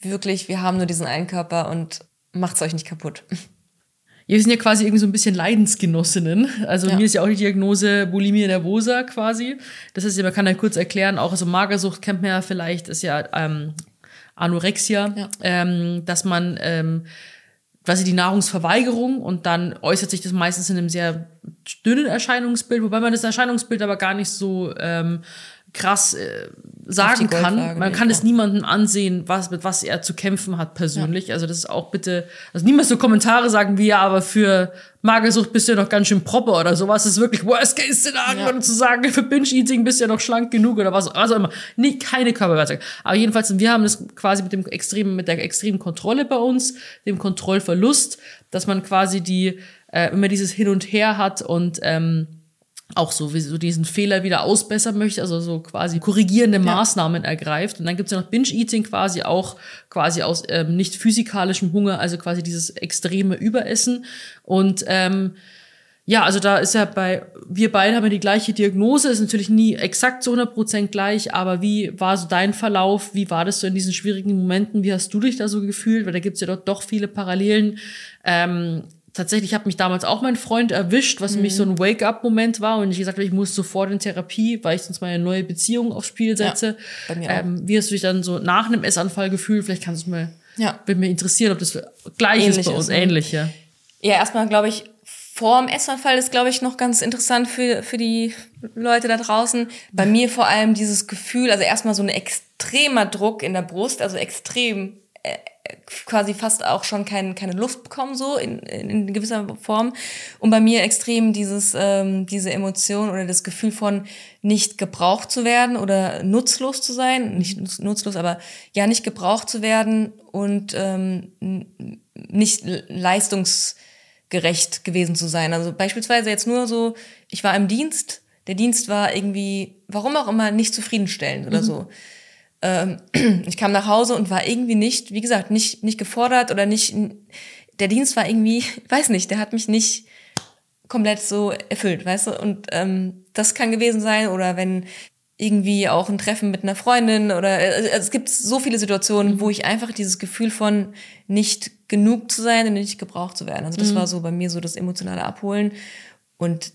wirklich, wir haben nur diesen einen Körper und macht's euch nicht kaputt. Wir sind ja quasi irgendwie so ein bisschen Leidensgenossinnen. Also ja. mir ist ja auch die Diagnose Bulimia nervosa quasi. Das heißt, man kann ja kurz erklären, auch also Magersucht kennt man ja vielleicht, ist ja ähm, Anorexia, ja. Ähm, dass man ähm, quasi die Nahrungsverweigerung und dann äußert sich das meistens in einem sehr dünnen Erscheinungsbild, wobei man das Erscheinungsbild aber gar nicht so ähm, krass äh, sagen kann. Man kann es niemandem ansehen, was, mit was er zu kämpfen hat persönlich. Ja. Also das ist auch bitte, also niemals so Kommentare sagen wie, ja, aber für Magersucht bist du ja noch ganz schön proper oder sowas. Das ist wirklich Worst-Case-Szenario, ja. zu sagen, für Binge-Eating bist du ja noch schlank genug oder was, was auch immer. Nee, keine Körperwertung. Aber jedenfalls, wir haben das quasi mit dem extremen, mit der extremen Kontrolle bei uns, dem Kontrollverlust, dass man quasi die, äh, immer dieses Hin und Her hat und, ähm, auch so, so diesen Fehler wieder ausbessern möchte, also so quasi korrigierende Maßnahmen ja. ergreift. Und dann gibt's ja noch Binge-Eating quasi auch quasi aus ähm, nicht physikalischem Hunger, also quasi dieses extreme Überessen. Und ähm, ja, also da ist ja bei, wir beide haben ja die gleiche Diagnose, ist natürlich nie exakt zu 100 Prozent gleich, aber wie war so dein Verlauf? Wie war das so in diesen schwierigen Momenten? Wie hast du dich da so gefühlt? Weil da gibt's ja doch, doch viele Parallelen. Ähm, tatsächlich hat mich damals auch mein Freund erwischt, was mhm. für mich so ein Wake-up-Moment war und ich gesagt habe, ich muss sofort in Therapie, weil ich sonst meine neue Beziehung aufs Spiel setze. Ja, bei mir auch. Ähm, wie hast du dich dann so nach einem Essanfall gefühlt? Vielleicht kannst du mal, ja. würde mich interessieren, ob das gleich ähnlich ist bei uns, ist, ne? ähnlich, ja. Ja, erstmal glaube ich, vor dem Essanfall ist, glaube ich, noch ganz interessant für, für die Leute da draußen. Bei mir vor allem dieses Gefühl, also erstmal so ein extremer Druck in der Brust, also extrem quasi fast auch schon kein, keine Luft bekommen, so in, in, gewisser Form. Und bei mir extrem dieses, ähm, diese Emotion oder das Gefühl von nicht gebraucht zu werden oder nutzlos zu sein. Nicht nutzlos, aber ja, nicht gebraucht zu werden und ähm, nicht leistungsgerecht gewesen zu sein. Also beispielsweise jetzt nur so, ich war im Dienst, der Dienst war irgendwie, warum auch immer, nicht zufriedenstellend oder mhm. so. Ähm, ich kam nach Hause und war irgendwie nicht, wie gesagt, nicht, nicht gefordert oder nicht, der Dienst war irgendwie, weiß nicht, der hat mich nicht komplett so erfüllt, weißt du? Und ähm, das kann gewesen sein oder wenn irgendwie auch ein Treffen mit einer Freundin oder äh, es gibt so viele Situationen, wo ich einfach dieses Gefühl von nicht genug zu sein und nicht gebraucht zu werden. Also das mhm. war so bei mir so das emotionale Abholen und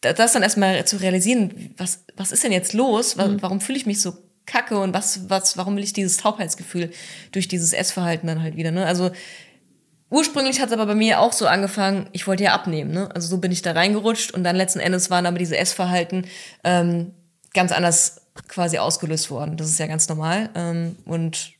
das dann erstmal zu realisieren, was was ist denn jetzt los? Mhm. Warum fühle ich mich so kacke und was was warum will ich dieses Taubheitsgefühl durch dieses Essverhalten dann halt wieder, ne? Also Ursprünglich hat es aber bei mir auch so angefangen, ich wollte ja abnehmen, ne? Also so bin ich da reingerutscht und dann letzten Endes waren aber diese Essverhalten ähm, ganz anders quasi ausgelöst worden. Das ist ja ganz normal. Ähm, und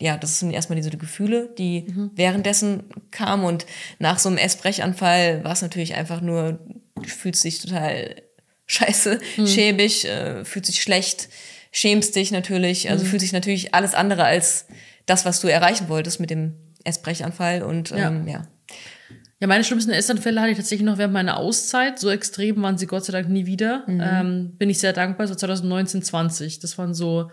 ja, das sind erstmal diese Gefühle, die mhm. währenddessen kamen. Und nach so einem Essbrechanfall war es natürlich einfach nur, du fühlst dich total scheiße, mhm. schäbig, äh, fühlt sich schlecht, schämst dich natürlich. Also mhm. fühlt sich natürlich alles andere als das, was du erreichen wolltest mit dem Essbrechanfall. Und ähm, ja. ja. Ja, meine schlimmsten Essanfälle hatte ich tatsächlich noch während meiner Auszeit. So extrem waren sie Gott sei Dank nie wieder. Mhm. Ähm, bin ich sehr dankbar. So 2019, 20. Das waren so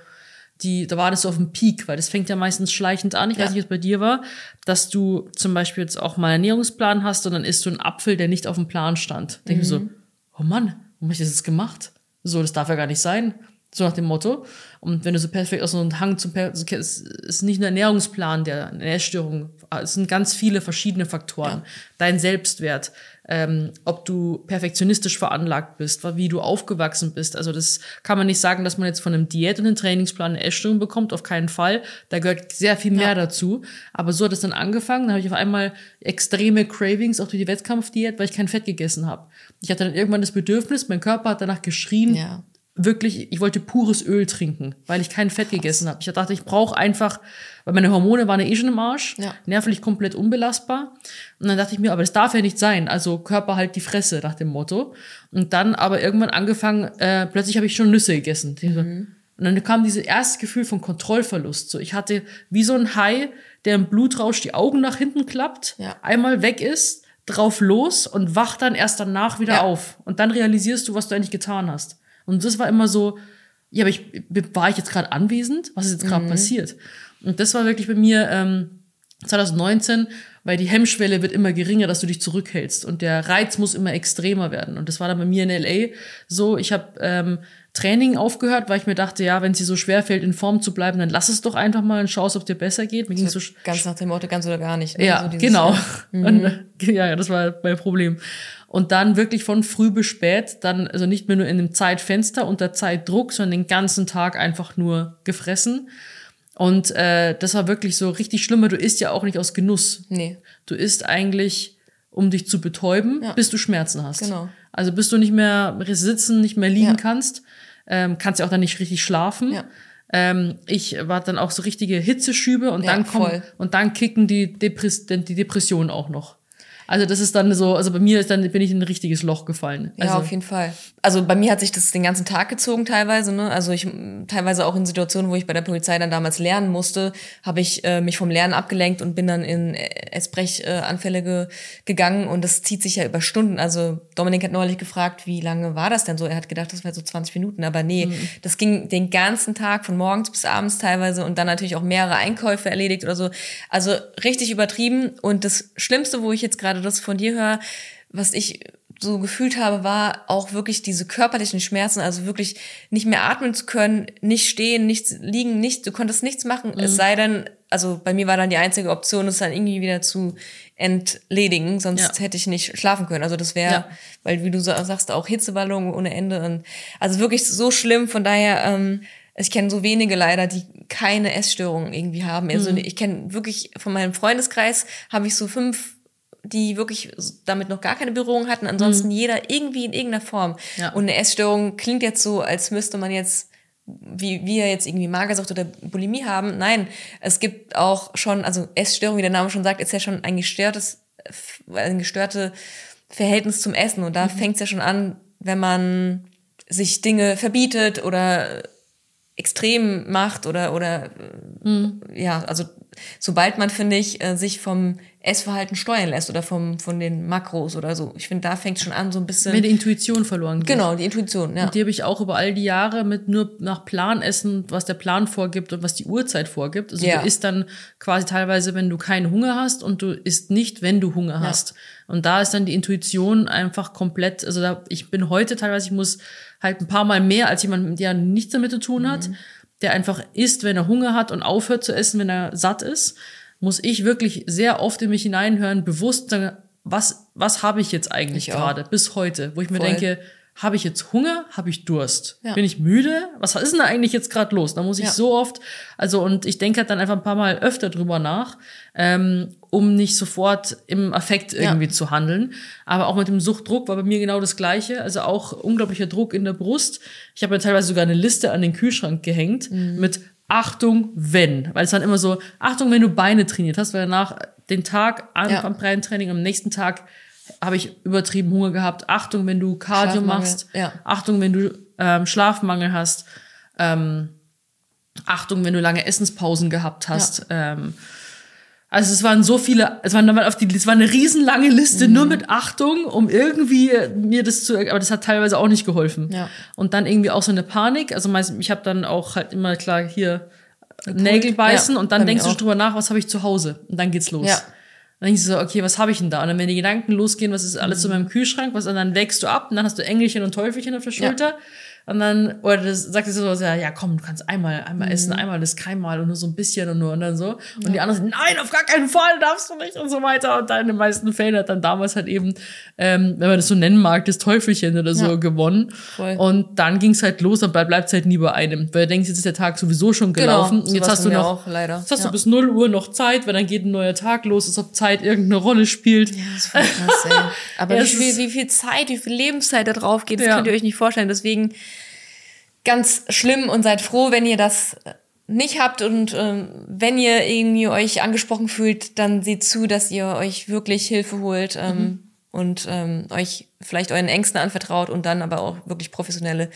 die, da war das so auf dem Peak, weil das fängt ja meistens schleichend an. Ich ja. weiß nicht, was bei dir war, dass du zum Beispiel jetzt auch mal einen Ernährungsplan hast und dann isst du einen Apfel, der nicht auf dem Plan stand. Denke mhm. ich so, oh Mann, warum habe ich das jetzt gemacht? So, das darf ja gar nicht sein. So nach dem Motto. Und wenn du so perfekt aus so einem Hang zum es ist nicht ein Ernährungsplan, der eine Essstörung, es sind ganz viele verschiedene Faktoren. Ja. Dein Selbstwert, ähm, ob du perfektionistisch veranlagt bist, wie du aufgewachsen bist. Also das kann man nicht sagen, dass man jetzt von einem Diät- und einem Trainingsplan eine Essstörung bekommt, auf keinen Fall. Da gehört sehr viel mehr ja. dazu. Aber so hat es dann angefangen. Da habe ich auf einmal extreme Cravings, auch durch die Wettkampfdiät, weil ich kein Fett gegessen habe. Ich hatte dann irgendwann das Bedürfnis, mein Körper hat danach geschrien, ja wirklich, ich wollte pures Öl trinken, weil ich kein Fett gegessen habe. Ich dachte, ich brauche einfach, weil meine Hormone waren ja eh schon im Arsch, ja. nervlich komplett unbelastbar. Und dann dachte ich mir, aber das darf ja nicht sein. Also Körper halt die Fresse nach dem Motto. Und dann aber irgendwann angefangen, äh, plötzlich habe ich schon Nüsse gegessen. Mhm. Und dann kam dieses erste Gefühl von Kontrollverlust. So, ich hatte wie so ein Hai, der im Blutrausch die Augen nach hinten klappt, ja. einmal weg ist, drauf los und wacht dann erst danach wieder ja. auf. Und dann realisierst du, was du eigentlich getan hast. Und das war immer so, ja, aber ich, war ich jetzt gerade anwesend? Was ist jetzt gerade mhm. passiert? Und das war wirklich bei mir ähm, 2019, weil die Hemmschwelle wird immer geringer, dass du dich zurückhältst und der Reiz muss immer extremer werden. Und das war dann bei mir in LA so. Ich habe ähm, Training aufgehört, weil ich mir dachte, ja, wenn es dir so schwer fällt, in Form zu bleiben, dann lass es doch einfach mal und schau, ob es dir besser geht. Mir ging so ganz nach dem Motto, ganz oder gar nicht. Ne? Ja, so genau. Mhm. Und, ja, das war mein Problem und dann wirklich von früh bis spät, dann also nicht mehr nur in einem Zeitfenster unter Zeitdruck, sondern den ganzen Tag einfach nur gefressen. Und äh, das war wirklich so richtig schlimm. Du isst ja auch nicht aus Genuss. Nee. Du isst eigentlich, um dich zu betäuben, ja. bis du Schmerzen hast. Genau. Also bis du nicht mehr sitzen, nicht mehr liegen ja. kannst, ähm, kannst ja auch dann nicht richtig schlafen. Ja. Ähm, ich war dann auch so richtige Hitzeschübe und ja, dann kommen und dann kicken die, Depress die Depressionen auch noch. Also das ist dann so, also bei mir ist dann bin ich in ein richtiges Loch gefallen. Also ja, auf jeden Fall. Also bei mir hat sich das den ganzen Tag gezogen teilweise. Ne? Also ich teilweise auch in Situationen, wo ich bei der Polizei dann damals lernen musste, habe ich äh, mich vom Lernen abgelenkt und bin dann in Essbrechanfälle ge gegangen und das zieht sich ja über Stunden. Also Dominik hat neulich gefragt, wie lange war das denn so? Er hat gedacht, das wäre so 20 Minuten, aber nee, mhm. das ging den ganzen Tag von morgens bis abends teilweise und dann natürlich auch mehrere Einkäufe erledigt oder so. Also richtig übertrieben und das Schlimmste, wo ich jetzt gerade gerade das von dir höre, was ich so gefühlt habe, war auch wirklich diese körperlichen Schmerzen, also wirklich nicht mehr atmen zu können, nicht stehen, nichts liegen, nicht, du konntest nichts machen, mhm. es sei denn, also bei mir war dann die einzige Option, es dann irgendwie wieder zu entledigen, sonst ja. hätte ich nicht schlafen können. Also das wäre, ja. weil wie du sagst, auch Hitzeballon ohne Ende und also wirklich so schlimm. Von daher, ähm, ich kenne so wenige leider, die keine Essstörungen irgendwie haben. Also mhm. ich kenne wirklich von meinem Freundeskreis habe ich so fünf die wirklich damit noch gar keine Berührung hatten. Ansonsten mhm. jeder irgendwie in irgendeiner Form. Ja. Und eine Essstörung klingt jetzt so, als müsste man jetzt wie wir jetzt irgendwie Magersucht oder Bulimie haben. Nein, es gibt auch schon, also Essstörung, wie der Name schon sagt, ist ja schon ein gestörtes, ein gestörte Verhältnis zum Essen. Und da mhm. fängt es ja schon an, wenn man sich Dinge verbietet oder extrem macht oder oder mhm. ja, also sobald man finde ich äh, sich vom Essverhalten steuern lässt oder vom von den Makros oder so. Ich finde, da fängt schon an so ein bisschen wenn die Intuition verloren geht. Genau, die Intuition, ja. Und die habe ich auch über all die Jahre mit nur nach Plan essen, was der Plan vorgibt und was die Uhrzeit vorgibt. Also ja. du isst dann quasi teilweise, wenn du keinen Hunger hast und du isst nicht, wenn du Hunger ja. hast. Und da ist dann die Intuition einfach komplett, also da, ich bin heute teilweise, ich muss halt ein paar Mal mehr als jemand, der nichts damit zu tun hat, mhm. der einfach isst, wenn er Hunger hat und aufhört zu essen, wenn er satt ist, muss ich wirklich sehr oft in mich hineinhören, bewusst sagen, was, was habe ich jetzt eigentlich gerade bis heute, wo ich mir denke, habe ich jetzt Hunger? Habe ich Durst? Ja. Bin ich müde? Was ist denn da eigentlich jetzt gerade los? Da muss ich ja. so oft, also und ich denke halt dann einfach ein paar Mal öfter drüber nach, ähm, um nicht sofort im Affekt irgendwie ja. zu handeln. Aber auch mit dem Suchtdruck war bei mir genau das Gleiche. Also auch unglaublicher Druck in der Brust. Ich habe mir teilweise sogar eine Liste an den Kühlschrank gehängt mhm. mit Achtung, wenn. Weil es dann immer so, Achtung, wenn du Beine trainiert hast, weil danach den Tag am, ja. am Training, am nächsten Tag habe ich übertrieben Hunger gehabt. Achtung, wenn du Cardio machst. Ja. Achtung, wenn du ähm, Schlafmangel hast. Ähm, Achtung, wenn du lange Essenspausen gehabt hast. Ja. Ähm, also es waren so viele, es waren auf die, es war eine riesenlange Liste mhm. nur mit Achtung, um irgendwie mir das zu, aber das hat teilweise auch nicht geholfen. Ja. Und dann irgendwie auch so eine Panik. Also ich habe dann auch halt immer klar hier Nägel beißen ja, und dann denkst du drüber nach, was habe ich zu Hause und dann geht's los. Ja. Dann denkst du so, okay, was habe ich denn da? Und dann, wenn die Gedanken losgehen, was ist alles mhm. in meinem Kühlschrank, was, und dann wägst du ab und dann hast du Engelchen und Teufelchen auf der Schulter. Ja. Und dann, oder das sagt es so, ja, ja, komm, du kannst einmal, einmal mhm. essen, einmal das keinmal und nur so ein bisschen und nur und dann so. Und ja. die anderen sind, nein, auf gar keinen Fall, darfst du nicht und so weiter. Und dann in den meisten Fällen hat dann damals halt eben, ähm, wenn man das so nennen mag, das Teufelchen oder so ja. gewonnen. Voll. Und dann ging's halt los, und bleibt es halt nie bei einem. Weil du denkst, jetzt ist der Tag sowieso schon genau, gelaufen. Genau, und jetzt hast du noch, auch, leider. jetzt hast ja. du bis 0 Uhr noch Zeit, weil dann geht ein neuer Tag los, als ob Zeit irgendeine Rolle spielt. Ja, das ist voll krass, ey. Aber wie, viel, wie viel Zeit, wie viel Lebenszeit da drauf geht, das könnt ihr euch nicht vorstellen. Deswegen, ganz schlimm und seid froh, wenn ihr das nicht habt und äh, wenn ihr irgendwie euch angesprochen fühlt, dann seht zu, dass ihr euch wirklich Hilfe holt ähm, mhm. und ähm, euch vielleicht euren Ängsten anvertraut und dann aber auch wirklich professionelle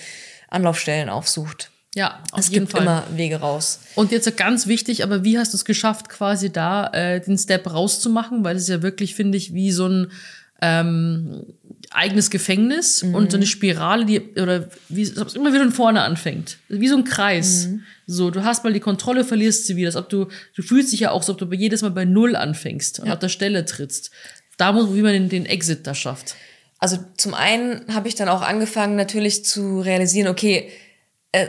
Anlaufstellen aufsucht. Ja, auf es jeden gibt Fall. immer Wege raus. Und jetzt ganz wichtig, aber wie hast du es geschafft, quasi da äh, den Step rauszumachen? Weil es ja wirklich, finde ich, wie so ein ähm, eigenes Gefängnis mhm. und so eine Spirale, die oder wie es immer wieder von vorne anfängt, wie so ein Kreis. Mhm. So, du hast mal die Kontrolle, verlierst sie wieder, als ob du du fühlst dich ja auch so, ob du jedes Mal bei null anfängst und ja. auf der Stelle trittst. Da muss wie man den, den Exit da schafft. Also zum einen habe ich dann auch angefangen natürlich zu realisieren, okay, äh,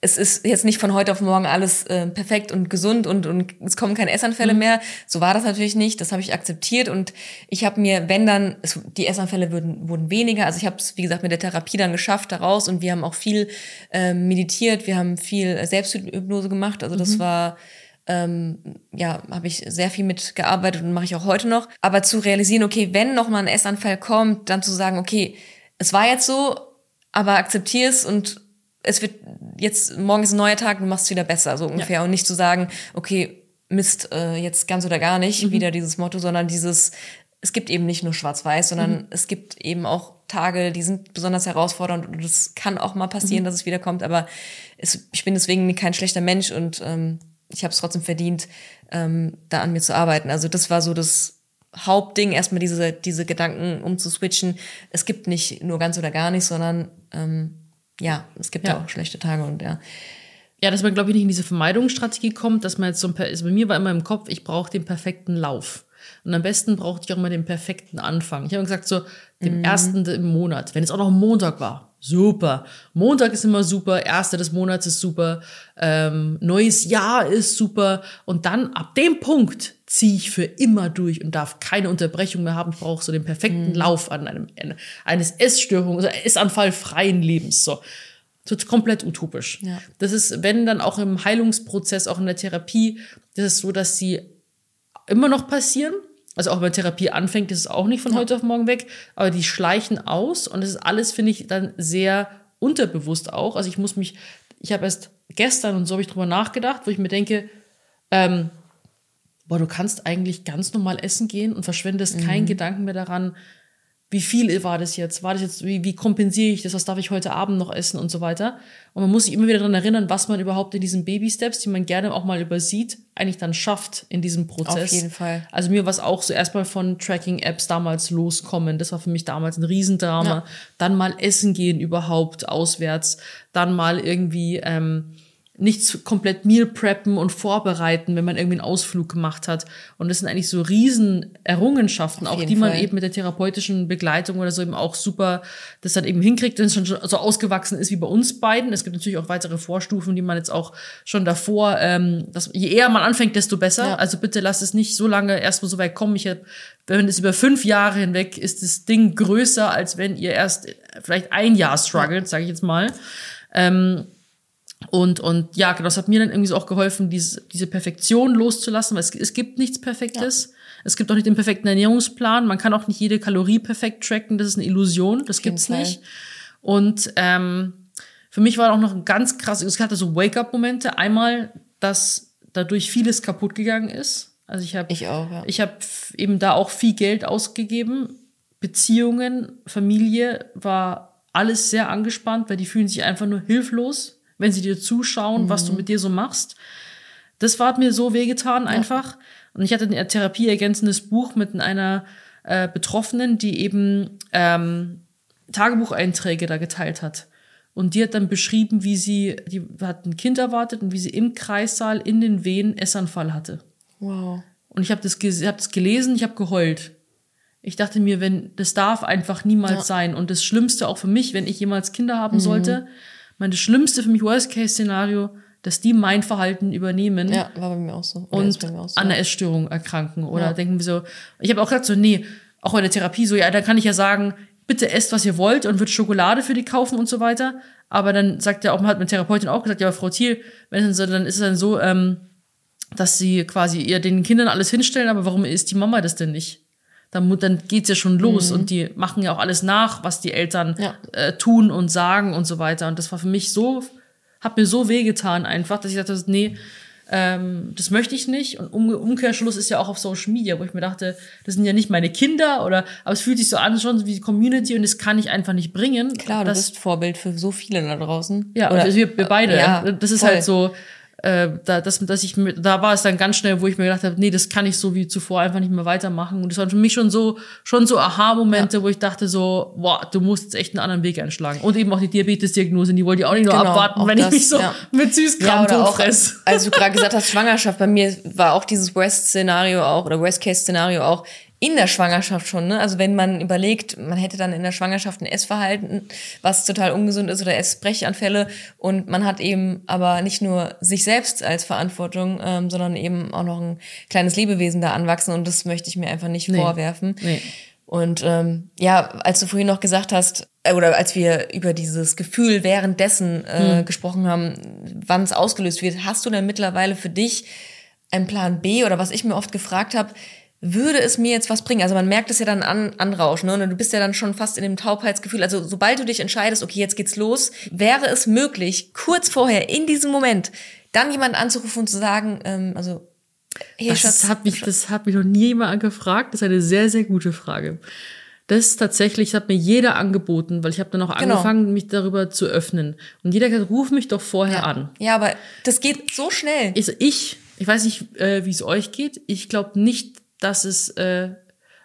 es ist jetzt nicht von heute auf morgen alles äh, perfekt und gesund und, und es kommen keine Essanfälle mhm. mehr. So war das natürlich nicht. Das habe ich akzeptiert und ich habe mir, wenn dann, es, die Essanfälle wurden, wurden weniger. Also ich habe es, wie gesagt, mit der Therapie dann geschafft daraus und wir haben auch viel äh, meditiert, wir haben viel Selbsthypnose gemacht. Also das mhm. war ähm, ja, habe ich sehr viel mitgearbeitet und mache ich auch heute noch. Aber zu realisieren, okay, wenn noch mal ein Essanfall kommt, dann zu sagen, okay, es war jetzt so, aber akzeptier es und es wird jetzt, morgen ist ein neuer Tag, du machst es wieder besser, so ungefähr. Ja. Und nicht zu sagen, okay, Mist, äh, jetzt ganz oder gar nicht, mhm. wieder dieses Motto, sondern dieses, es gibt eben nicht nur schwarz-weiß, sondern mhm. es gibt eben auch Tage, die sind besonders herausfordernd und es kann auch mal passieren, mhm. dass es wiederkommt, aber es, ich bin deswegen kein schlechter Mensch und ähm, ich habe es trotzdem verdient, ähm, da an mir zu arbeiten. Also das war so das Hauptding, erstmal diese, diese Gedanken umzuswitchen. Es gibt nicht nur ganz oder gar nicht, sondern ähm, ja, es gibt ja. ja auch schlechte Tage und ja. Ja, dass man, glaube ich, nicht in diese Vermeidungsstrategie kommt, dass man jetzt so ein, also bei mir war immer im Kopf, ich brauche den perfekten Lauf. Und am besten brauchte ich auch mal den perfekten Anfang. Ich habe gesagt, so den mhm. ersten im Monat, wenn es auch noch Montag war, super. Montag ist immer super, erster des Monats ist super, ähm, neues Jahr ist super. Und dann ab dem Punkt ziehe ich für immer durch und darf keine Unterbrechung mehr haben. Brauche so den perfekten mhm. Lauf an einem eines Essstörung, also Essanfall freien Lebens. So. Das ist komplett utopisch. Ja. Das ist, wenn dann auch im Heilungsprozess, auch in der Therapie, das ist so, dass sie immer noch passieren. Also auch wenn Therapie anfängt, ist es auch nicht von ja. heute auf morgen weg, aber die schleichen aus und das ist alles, finde ich, dann sehr unterbewusst auch. Also ich muss mich, ich habe erst gestern und so habe ich drüber nachgedacht, wo ich mir denke, ähm, boah, du kannst eigentlich ganz normal essen gehen und verschwendest mhm. keinen Gedanken mehr daran, wie viel war das jetzt? War das jetzt, wie, wie kompensiere ich das? Was darf ich heute Abend noch essen und so weiter? Und man muss sich immer wieder daran erinnern, was man überhaupt in diesen Baby-Steps, die man gerne auch mal übersieht, eigentlich dann schafft in diesem Prozess. Auf jeden Fall. Also mir war es auch so erstmal von Tracking-Apps damals loskommen. Das war für mich damals ein Riesendrama. Ja. Dann mal essen gehen überhaupt auswärts. Dann mal irgendwie ähm, nichts komplett Meal preppen und vorbereiten, wenn man irgendwie einen Ausflug gemacht hat. Und das sind eigentlich so riesen Errungenschaften, auch die man Fall. eben mit der therapeutischen Begleitung oder so eben auch super das dann eben hinkriegt, wenn es schon so ausgewachsen ist wie bei uns beiden. Es gibt natürlich auch weitere Vorstufen, die man jetzt auch schon davor, ähm, dass, je eher man anfängt, desto besser. Ja. Also bitte lasst es nicht so lange erstmal so weit kommen. Ich hab, wenn es über fünf Jahre hinweg ist das Ding größer, als wenn ihr erst vielleicht ein Jahr struggelt, sage ich jetzt mal. Ähm, und, und ja, genau, das hat mir dann irgendwie so auch geholfen, diese, diese Perfektion loszulassen, weil es, es gibt nichts Perfektes. Es gibt auch nicht den perfekten Ernährungsplan. Man kann auch nicht jede Kalorie perfekt tracken. Das ist eine Illusion. Das jeden gibt's nicht. Und ähm, für mich war auch noch ein ganz krass, es hatte so Wake-up-Momente. Einmal, dass dadurch vieles kaputt gegangen ist. Also ich habe Ich auch, ja. ich habe eben da auch viel Geld ausgegeben. Beziehungen, Familie war alles sehr angespannt, weil die fühlen sich einfach nur hilflos, wenn sie dir zuschauen, was du mit dir so machst. Das war mir so wehgetan einfach. Und ich hatte ein therapieergänzendes Buch mit einer äh, Betroffenen, die eben ähm, Tagebucheinträge da geteilt hat. Und die hat dann beschrieben, wie sie, die hat ein Kind erwartet und wie sie im Kreissaal in den Wehen Essanfall hatte. Wow. Und ich habe das, hab das gelesen, ich habe geheult. Ich dachte mir, wenn das darf einfach niemals Ja. sein. Und das Schlimmste auch für mich, wenn ich jemals Kinder haben sollte, mein das Schlimmste für mich Worst-Case-Szenario, dass die mein Verhalten übernehmen Ja, war bei mir auch so. Oder ist und auch so. an einer Essstörung erkranken. Oder Ja. denken wir so, ich habe auch gesagt so, nee, auch bei der Therapie so, ja, da kann ich ja sagen, bitte esst, was ihr wollt und wird Schokolade für die kaufen und so weiter. Aber dann sagt er auch, hat meine Therapeutin auch gesagt, ja, aber Frau Thiel, wenn dann so, dann ist es dann so, ähm, dass sie quasi ihr den Kindern alles hinstellen, aber warum isst die Mama das denn nicht? Dann, dann geht's ja schon los und die machen ja auch alles nach, was die Eltern Mhm. Ja. äh, tun und sagen und so weiter. Und das war für mich so, hat mir so wehgetan einfach, dass ich dachte, nee, ähm, das möchte ich nicht. Und um, Umkehrschluss ist ja auch auf Social Media, wo ich mir dachte, das sind ja nicht meine Kinder oder, aber es fühlt sich so an schon wie die Community und das kann ich einfach nicht bringen. Klar, du das, bist Vorbild für so viele da draußen. ja, Oder- also wir, wir beide. Ja, das ist voll. halt so, äh, da, dass, dass ich da war es dann ganz schnell, wo ich mir gedacht habe, nee, das kann ich so wie zuvor einfach nicht mehr weitermachen. Und das waren für mich schon so, schon so Aha-Momente, wo ich dachte so, boah, du musst jetzt echt einen anderen Weg einschlagen. Und eben auch die Diabetes-Diagnose, die wollte ich auch nicht nur Genau, abwarten, wenn das, ich mich so ja. mit Süßkram oder auch, als du gerade gesagt hast, Schwangerschaft, bei mir war auch dieses Worst-Szenario auch, oder Worst-Case-Szenario auch in der Schwangerschaft schon, ne? Also wenn man überlegt, man hätte dann in der Schwangerschaft ein Essverhalten, was total ungesund ist oder Essbrechanfälle und man hat eben aber nicht nur sich selbst als Verantwortung, ähm, sondern eben auch noch ein kleines Lebewesen da anwachsen und das möchte ich mir einfach nicht Nee. vorwerfen. Nee. Und ähm, ja, als du vorhin noch gesagt hast, äh, oder als wir über dieses Gefühl währenddessen äh, gesprochen haben, wann es ausgelöst wird, hast du denn mittlerweile für dich einen Plan B oder was ich mir oft gefragt habe, würde es mir jetzt was bringen? Also man merkt es ja dann an, anrauschen, ne? Und du bist ja dann schon fast in dem Taubheitsgefühl. Also sobald du dich entscheidest, okay, jetzt geht's los, wäre es möglich, kurz vorher, in diesem Moment, dann jemand anzurufen und zu sagen, ähm, also, hey Das Schatz, hat mich, das hat mich noch nie jemand gefragt. Das ist eine sehr, sehr gute Frage. Das ist tatsächlich, das hat mir jeder angeboten, weil ich habe dann auch Genau. angefangen, mich darüber zu öffnen. Und jeder hat gesagt, ruf mich doch vorher an. ja, aber das geht so schnell. Ich, ich, ich weiß nicht, äh, wie es euch geht. Ich glaube nicht, dass es äh,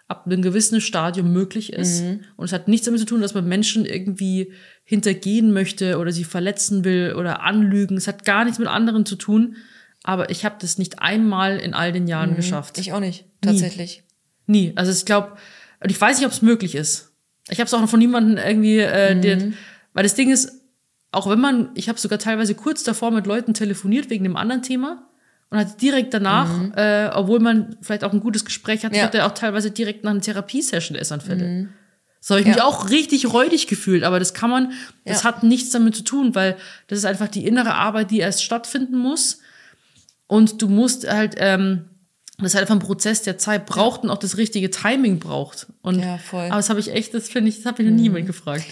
ab einem gewissen Stadium möglich ist. Mhm. Und es hat nichts damit zu tun, dass man Menschen irgendwie hintergehen möchte oder sie verletzen will oder anlügen. Es hat gar nichts mit anderen zu tun. Aber ich habe das nicht einmal in all den Jahren geschafft. Mhm. Ich auch nicht, tatsächlich. Nie. Also ich glaube, und ich weiß nicht, ob es möglich ist. Ich habe es auch noch von niemandem irgendwie, äh, der, weil das Ding ist, auch wenn man, ich habe sogar teilweise kurz davor mit Leuten telefoniert wegen einem anderen Thema und hatte direkt danach, äh, obwohl man vielleicht auch ein gutes Gespräch hatte, Ja. ich hatte auch teilweise direkt nach einer Therapiesession Essanfälle. So habe ich mich Ja. auch richtig räudig gefühlt, aber das kann man, das Ja. hat nichts damit zu tun, weil das ist einfach die innere Arbeit, die erst stattfinden muss. Und du musst halt, ähm, das ist halt einfach ein Prozess, der Zeit braucht und auch das richtige Timing braucht. Und, Ja, voll. Mhm. Aber das habe ich echt, das finde ich, das habe ich noch nie jemand gefragt.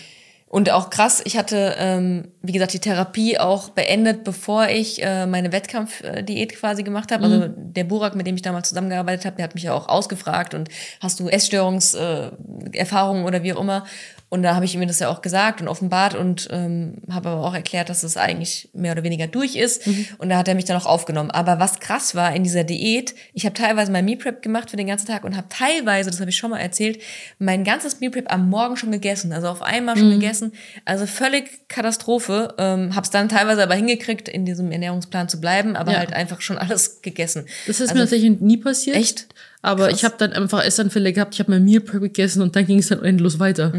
Und auch krass, ich hatte, ähm, wie gesagt, die Therapie auch beendet, bevor ich äh, meine Wettkampfdiät quasi gemacht habe. Also Mhm. der Burak, mit dem ich damals zusammengearbeitet habe, der hat mich ja auch ausgefragt und hast du Essstörungserfahrungen äh, oder wie auch immer. Und da habe ich ihm das ja auch gesagt und offenbart und ähm, habe aber auch erklärt, dass es eigentlich mehr oder weniger durch ist. Mhm. Und da hat er mich dann auch aufgenommen. Aber was krass war in dieser Diät, ich habe teilweise mein Meal Prep gemacht für den ganzen Tag und habe teilweise, das habe ich schon mal erzählt, mein ganzes Meal Prep am Morgen schon gegessen. Also auf einmal Mhm. schon gegessen. Also völlig Katastrophe. Ähm, habe es dann teilweise aber hingekriegt, in diesem Ernährungsplan zu bleiben, aber Ja. halt einfach schon alles gegessen. Das ist also, mir tatsächlich nie passiert. Echt? Aber Krass. ich habe dann einfach Essanfälle gehabt. Ich habe mein Meal Prep gegessen und dann ging es dann endlos weiter.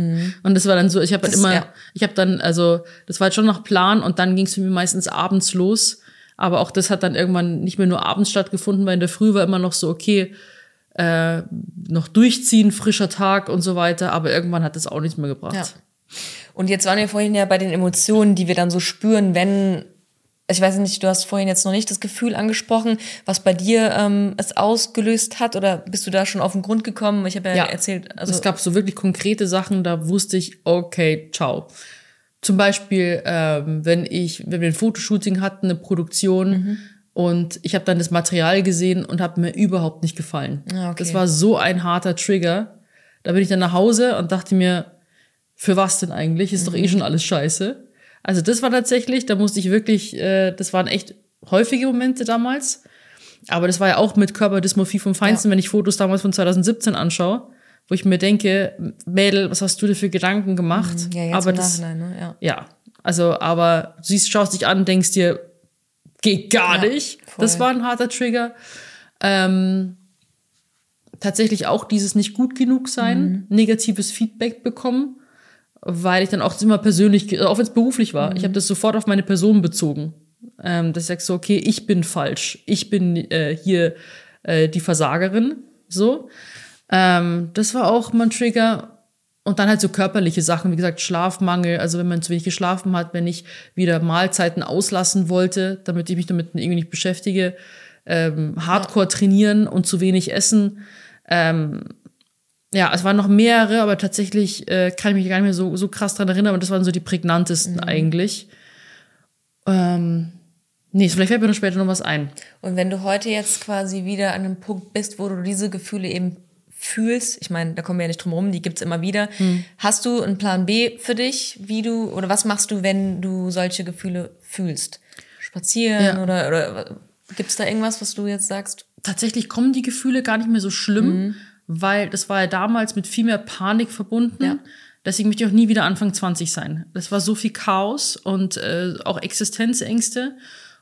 Und das war dann so, ich habe halt immer, ja. ich habe dann, also das war halt schon nach Plan und dann ging es für mich meistens abends los. Aber auch das hat dann irgendwann nicht mehr nur abends stattgefunden, weil in der Früh war immer noch so, okay, äh, noch durchziehen, frischer Tag und so weiter. Aber irgendwann hat das auch nichts mehr gebracht. Ja. Und jetzt waren wir vorhin ja bei den Emotionen, die wir dann so spüren, wenn, ich weiß nicht, du hast vorhin jetzt noch nicht das Gefühl angesprochen, was bei dir ähm, es ausgelöst hat oder bist du da schon auf den Grund gekommen? Ich habe ja, Ja, erzählt, also es gab so wirklich konkrete Sachen, da wusste ich, okay, ciao. Zum Beispiel, ähm, wenn ich, wenn wir ein Fotoshooting hatten, eine Produktion Mhm. und ich habe dann das Material gesehen und habe mir überhaupt nicht gefallen. Ah, okay. Das war so ein harter Trigger. Da bin ich dann nach Hause und dachte mir, für was denn eigentlich? Ist doch Mhm. eh schon alles scheiße. Also das war tatsächlich, da musste ich wirklich, äh, das waren echt häufige Momente damals. Aber das war ja auch mit Körperdysmorphie vom Feinsten, wenn ich Fotos damals von 2017 anschaue, wo ich mir denke, Mädel, was hast du dir für Gedanken gemacht? Mhm. ja, jetzt aber im das, Nachhinein, ne? Ja. ja, also, aber du siehst, schaust dich an, denkst dir, geht gar Ja, nicht. voll. Das war ein harter Trigger. Ähm, tatsächlich auch dieses nicht gut genug sein, Mhm. negatives Feedback bekommen, weil ich dann auch immer persönlich, auch wenn es beruflich war, Mhm. ich habe das sofort auf meine Person bezogen. Ähm, dass ich sag so, okay, ich bin falsch, ich bin äh, hier äh, die Versagerin, so. Ähm, das war auch mal ein Trigger. Und dann halt so körperliche Sachen, wie gesagt, Schlafmangel, also wenn man zu wenig geschlafen hat, wenn ich wieder Mahlzeiten auslassen wollte, damit ich mich damit irgendwie nicht beschäftige, ähm, Hardcore trainieren und zu wenig essen. Ähm, ja, es waren noch mehrere, aber tatsächlich äh, kann ich mich gar nicht mehr so, so krass dran erinnern, aber das waren so die prägnantesten eigentlich. Ähm, nee, vielleicht fällt mir noch später noch was ein. Und wenn du heute jetzt quasi wieder an einem Punkt bist, wo du diese Gefühle eben fühlst, ich meine, da kommen wir ja nicht drum rum, die gibt's immer wieder. Hm. Hast du einen Plan B für dich, wie du oder was machst du, wenn du solche Gefühle fühlst? Spazieren Ja. oder, oder gibt's da irgendwas, was du jetzt sagst? tatsächlich kommen die Gefühle gar nicht mehr so schlimm, Mhm. Weil das war ja damals mit viel mehr Panik verbunden. Ja. Deswegen möchte ich auch nie wieder Anfang 20 sein. Das war so viel Chaos und äh, auch Existenzängste.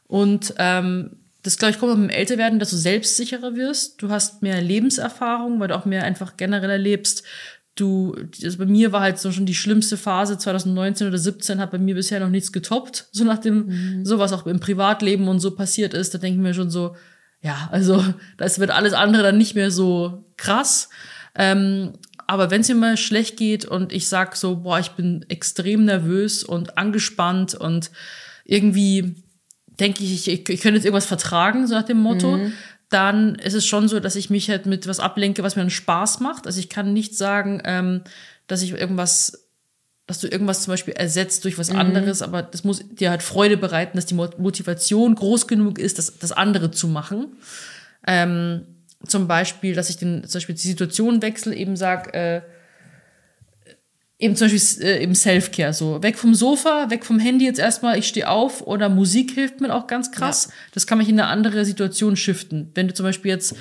Und ähm, das, glaube ich, kommt auch mit dem Älterwerden, dass du selbstsicherer wirst. Du hast mehr Lebenserfahrung, weil du auch mehr einfach generell erlebst. Du, also bei mir war halt so schon die schlimmste Phase 2019 oder 17 hat bei mir bisher noch nichts getoppt. So nach dem, so was auch im Privatleben und so passiert ist, da denke ich mir schon so, ja, also das wird alles andere dann nicht mehr so krass. Ähm, aber wenn es mir mal schlecht geht und ich sag so, boah, ich bin extrem nervös und angespannt und irgendwie denke ich, ich, ich könnte jetzt irgendwas vertragen, so nach dem Motto, dann ist es schon so, dass ich mich halt mit was ablenke, was mir einen Spaß macht. Also ich kann nicht sagen, ähm, dass ich irgendwas, dass du irgendwas zum Beispiel ersetzt durch was anderes, aber das muss dir halt Freude bereiten, dass die Mo- Motivation groß genug ist, das, das andere zu machen. Ähm, zum Beispiel, dass ich den, zum Beispiel die Situation wechsle, eben sag, äh, eben zum Beispiel äh, im Self-Care, so weg vom Sofa, weg vom Handy jetzt erstmal, ich stehe auf oder Musik hilft mir auch ganz krass. Das kann mich in eine andere Situation shiften. Wenn du zum Beispiel jetzt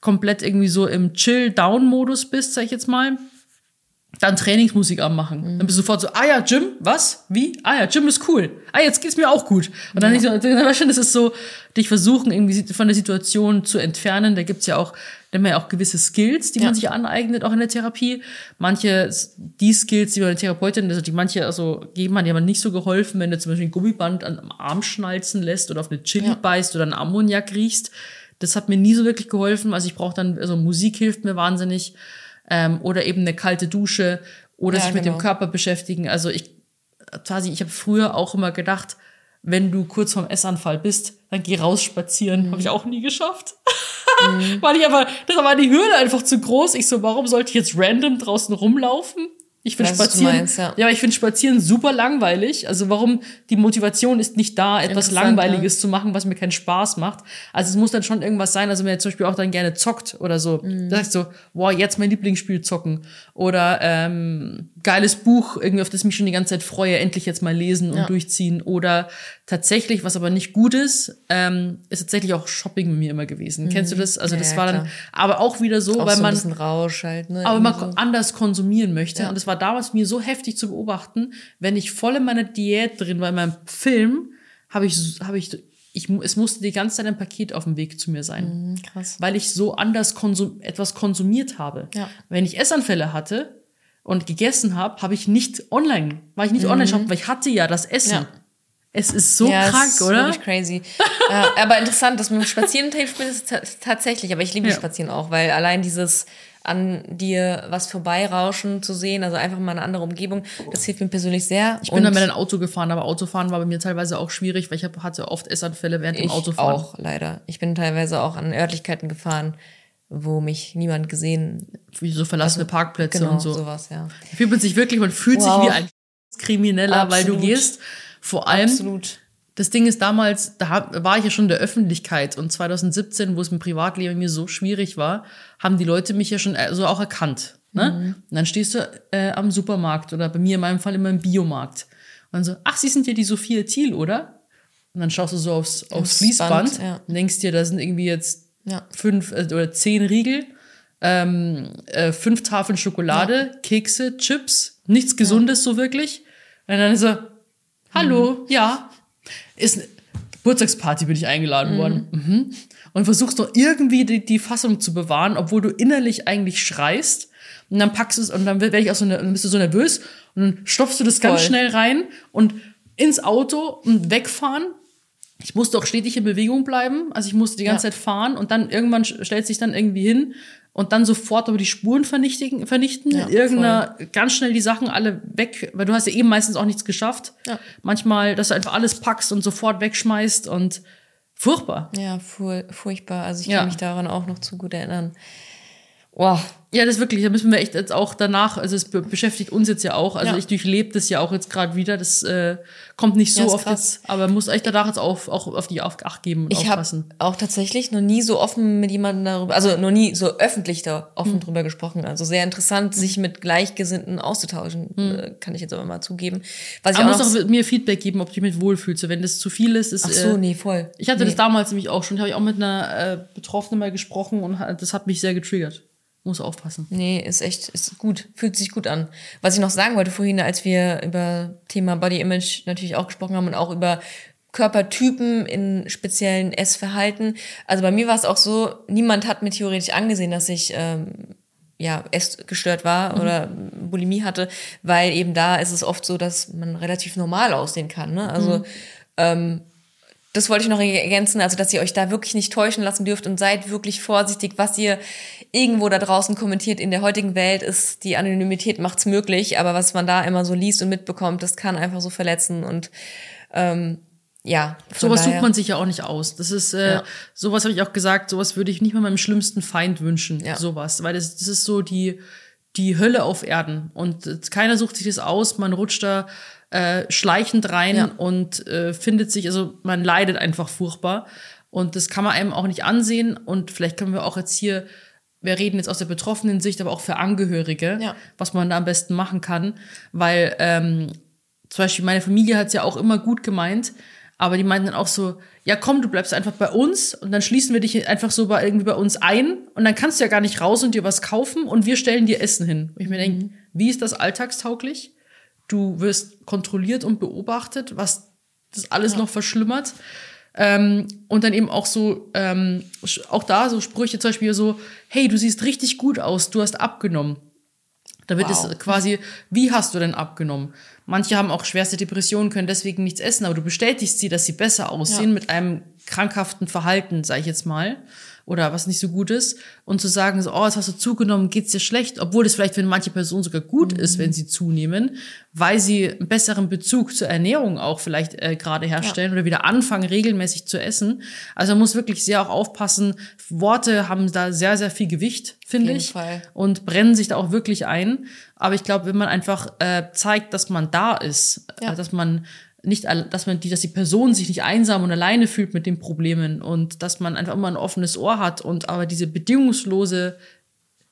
komplett irgendwie so im Chill-Down-Modus bist, sag ich jetzt mal, dann Trainingsmusik anmachen. Dann bist du sofort so, ah ja, Gym, was? Wie? Ah ja, Gym ist cool. Ah, jetzt geht's mir auch gut. Und dann, ja. dann du, das ist so, dich versuchen, irgendwie von der Situation zu entfernen. Da gibt's ja auch, da haben wir ja auch gewisse Skills, die Ja. man sich aneignet, auch in der Therapie. Manche, die Skills, die man der Therapeutin, also die manche, also geben man ja nicht so geholfen, wenn du zum Beispiel ein Gummiband am Arm schnalzen lässt oder auf eine Chili Ja. beißt oder einen Ammoniak riechst. Das hat mir nie so wirklich geholfen. Also ich brauche dann, also Musik hilft mir wahnsinnig ähm, oder eben eine kalte Dusche oder Ja, sich mit genau. dem Körper beschäftigen. Also ich quasi, ich habe früher auch immer gedacht, wenn du kurz vorm Essanfall bist, dann geh raus spazieren. Mhm. Habe ich auch nie geschafft. Weil ich aber, das war die Hürde einfach zu groß. Ich so, warum sollte ich jetzt random draußen rumlaufen? Ich finde Spazieren, meinst, ja. ja. ich finde Spazieren super langweilig. Also warum die Motivation ist nicht da, etwas Langweiliges zu machen, was mir keinen Spaß macht. Also es muss dann schon irgendwas sein. Also wenn ihr zum Beispiel auch dann gerne zockt oder so, Mhm. da sagst du, wow, jetzt mein Lieblingsspiel zocken oder ähm, geiles Buch, irgendwie auf das ich mich schon die ganze Zeit freue, endlich jetzt mal lesen und Ja. durchziehen oder tatsächlich, was aber nicht gut ist, ähm, ist tatsächlich auch Shopping mit mir immer gewesen. Kennst du das? Also Mhm. Ja, das war dann, klar. aber auch wieder so, Auch weil so man ein Rausch halt, ne? aber man so. anders konsumieren möchte. Ja. Und es war damals mir so heftig zu beobachten, wenn ich voll in meiner Diät drin war, in meinem Film, habe ich, habe ich, ich, es musste die ganze Zeit ein Paket auf dem Weg zu mir sein. Mhm, krass. Weil ich so anders konsum etwas konsumiert habe. Ja. Wenn ich Essanfälle hatte und gegessen habe, habe ich nicht online, war ich nicht online shoppen, weil ich hatte ja das Essen. Mhm. Ja. Es ist so ja, krank, ist oder? Wirklich crazy. ja, aber interessant, dass man mit Spazieren hilft mir das ta- tatsächlich. Aber ich liebe Ja. Spazieren auch, weil allein dieses an dir was vorbeirauschen zu sehen, also einfach mal eine andere Umgebung, das hilft mir persönlich sehr. Ich bin dann mit einem Auto gefahren, aber Autofahren war bei mir teilweise auch schwierig, weil ich hatte oft Essanfälle während dem ich Autofahren. auch leider. Ich bin teilweise auch an Örtlichkeiten gefahren, wo mich niemand gesehen. Wie so verlassene Parkplätze Genau, und so. sowas, ja. Da fühlt man sich wirklich, man fühlt Wow. sich wie ein Krimineller, weil du Absolut. gehst. Vor allem, Absolut. das Ding ist damals, da war ich ja schon in der Öffentlichkeit und 2017, wo es im Privatleben mir so schwierig war, haben die Leute mich ja schon äh, so auch erkannt. Ne? Mhm. Und dann stehst du äh, am Supermarkt oder bei mir in meinem Fall immer im Biomarkt. Und dann so, ach, Sie sind ja die Sophia Thiel, oder? Und dann schaust du so aufs, aufs Fließband Band, ja. und denkst dir, da sind irgendwie jetzt Ja. fünf äh, oder zehn Riegel, ähm, äh, fünf Tafeln Schokolade, Kekse, Chips, nichts Gesundes so wirklich. Und dann so, hallo, Mhm. ja, ist eine Geburtstagsparty bin ich eingeladen worden. Mhm. Und versuchst doch irgendwie die, die Fassung zu bewahren, obwohl du innerlich eigentlich schreist. Und dann packst du es und dann werde ich auch so, ne- dann bist du so nervös und dann stopfst du das ganz Voll. schnell rein und ins Auto und wegfahren. Ich musste auch stetig in Bewegung bleiben, also ich musste die ganze Ja. Zeit fahren und dann irgendwann stellt sich dann irgendwie hin und dann sofort aber die Spuren vernichtigen, vernichten, Ja, irgendeiner ganz schnell die Sachen alle weg, weil du hast ja eben meistens auch nichts geschafft. Ja. Manchmal, dass du einfach alles packst und sofort wegschmeißt und furchtbar. Ja, fu furchtbar. Also ich Ja. kann mich daran auch noch zu gut erinnern. Wow. Ja, das ist wirklich, da müssen wir echt jetzt auch danach, also es be beschäftigt uns jetzt ja auch, also Ja. ich durchlebe das ja auch jetzt gerade wieder, das äh, kommt nicht so Ja, oft krass. jetzt, aber muss echt danach jetzt auf, auch auf die auf Acht geben und Ich habe aufpassen. auch tatsächlich noch nie so offen mit jemandem darüber, also noch nie so öffentlich da offen Hm. drüber gesprochen. Also sehr interessant, sich mit Gleichgesinnten auszutauschen, Hm. äh, kann ich jetzt aber mal zugeben. Was ich Aber auch muss auch mir Feedback geben, ob du dich mit wohlfühlst. So, wenn das zu viel ist, ist ach so, äh, nee, voll. Ich hatte nee. das damals nämlich auch schon, habe ich auch mit einer äh, Betroffenen mal gesprochen und das hat mich sehr getriggert. Muss aufpassen. Nee, ist echt, ist gut, fühlt sich gut an. Was ich noch sagen wollte vorhin, als wir über Thema Body Image natürlich auch gesprochen haben und auch über Körpertypen in speziellen Essverhalten. Also bei mir war es auch so, niemand hat mir theoretisch angesehen, dass ich ähm, ja essgestört war oder Bulimie hatte, weil eben da ist es oft so, dass man relativ normal aussehen kann. Ne? Also ähm, das wollte ich noch ergänzen, also dass ihr euch da wirklich nicht täuschen lassen dürft und seid wirklich vorsichtig, was ihr irgendwo da draußen kommentiert. In der heutigen Welt ist die Anonymität macht's möglich, aber was man da immer so liest und mitbekommt, das kann einfach so verletzen und ähm, ja. Sowas daher- sucht man sich ja auch nicht aus. Das ist, äh, Ja. sowas habe ich auch gesagt, sowas würde ich nicht mal meinem schlimmsten Feind wünschen. Ja. Sowas. Weil das, das ist so die, die Hölle auf Erden. Und keiner sucht sich das aus, man rutscht da äh, schleichend rein Ja. und äh, findet sich, also man leidet einfach furchtbar. Und das kann man einem auch nicht ansehen. Und vielleicht können wir auch jetzt hier, wir reden jetzt aus der betroffenen Sicht, aber auch für Angehörige, Ja. was man da am besten machen kann. Weil ähm, zum Beispiel meine Familie hat es ja auch immer gut gemeint, aber die meinten dann auch so, ja komm, du bleibst einfach bei uns und dann schließen wir dich einfach so bei, irgendwie bei uns ein und dann kannst du ja gar nicht raus und dir was kaufen und wir stellen dir Essen hin. Und ich mir denke, wie ist das alltagstauglich? Du wirst kontrolliert und beobachtet, was das alles noch verschlimmert. Ähm, und dann eben auch so, ähm, auch da so Sprüche zum Beispiel so, hey, du siehst richtig gut aus, du hast abgenommen. Da wird Wow. es quasi, wie hast du denn abgenommen? Manche haben auch schwerste Depressionen, können deswegen nichts essen, aber du bestätigst sie, dass sie besser aussehen Ja. mit einem krankhaften Verhalten, sage ich jetzt mal, oder was nicht so gut ist, und zu sagen, so, oh, jetzt hast du zugenommen, geht's dir schlecht, obwohl es vielleicht für manche Personen sogar gut mhm. ist, wenn sie zunehmen, weil sie einen besseren Bezug zur Ernährung auch vielleicht äh, gerade herstellen ja. oder wieder anfangen, regelmäßig zu essen. Also man muss wirklich sehr auch aufpassen. Worte haben da sehr, sehr viel Gewicht, finde ich, Fall. und brennen sich da auch wirklich ein. Aber ich glaube, wenn man einfach äh, zeigt, dass man da ist, ja. äh, dass man nicht, dass man die, dass die Person sich nicht einsam und alleine fühlt mit den Problemen und dass man einfach immer ein offenes Ohr hat und aber diese bedingungslose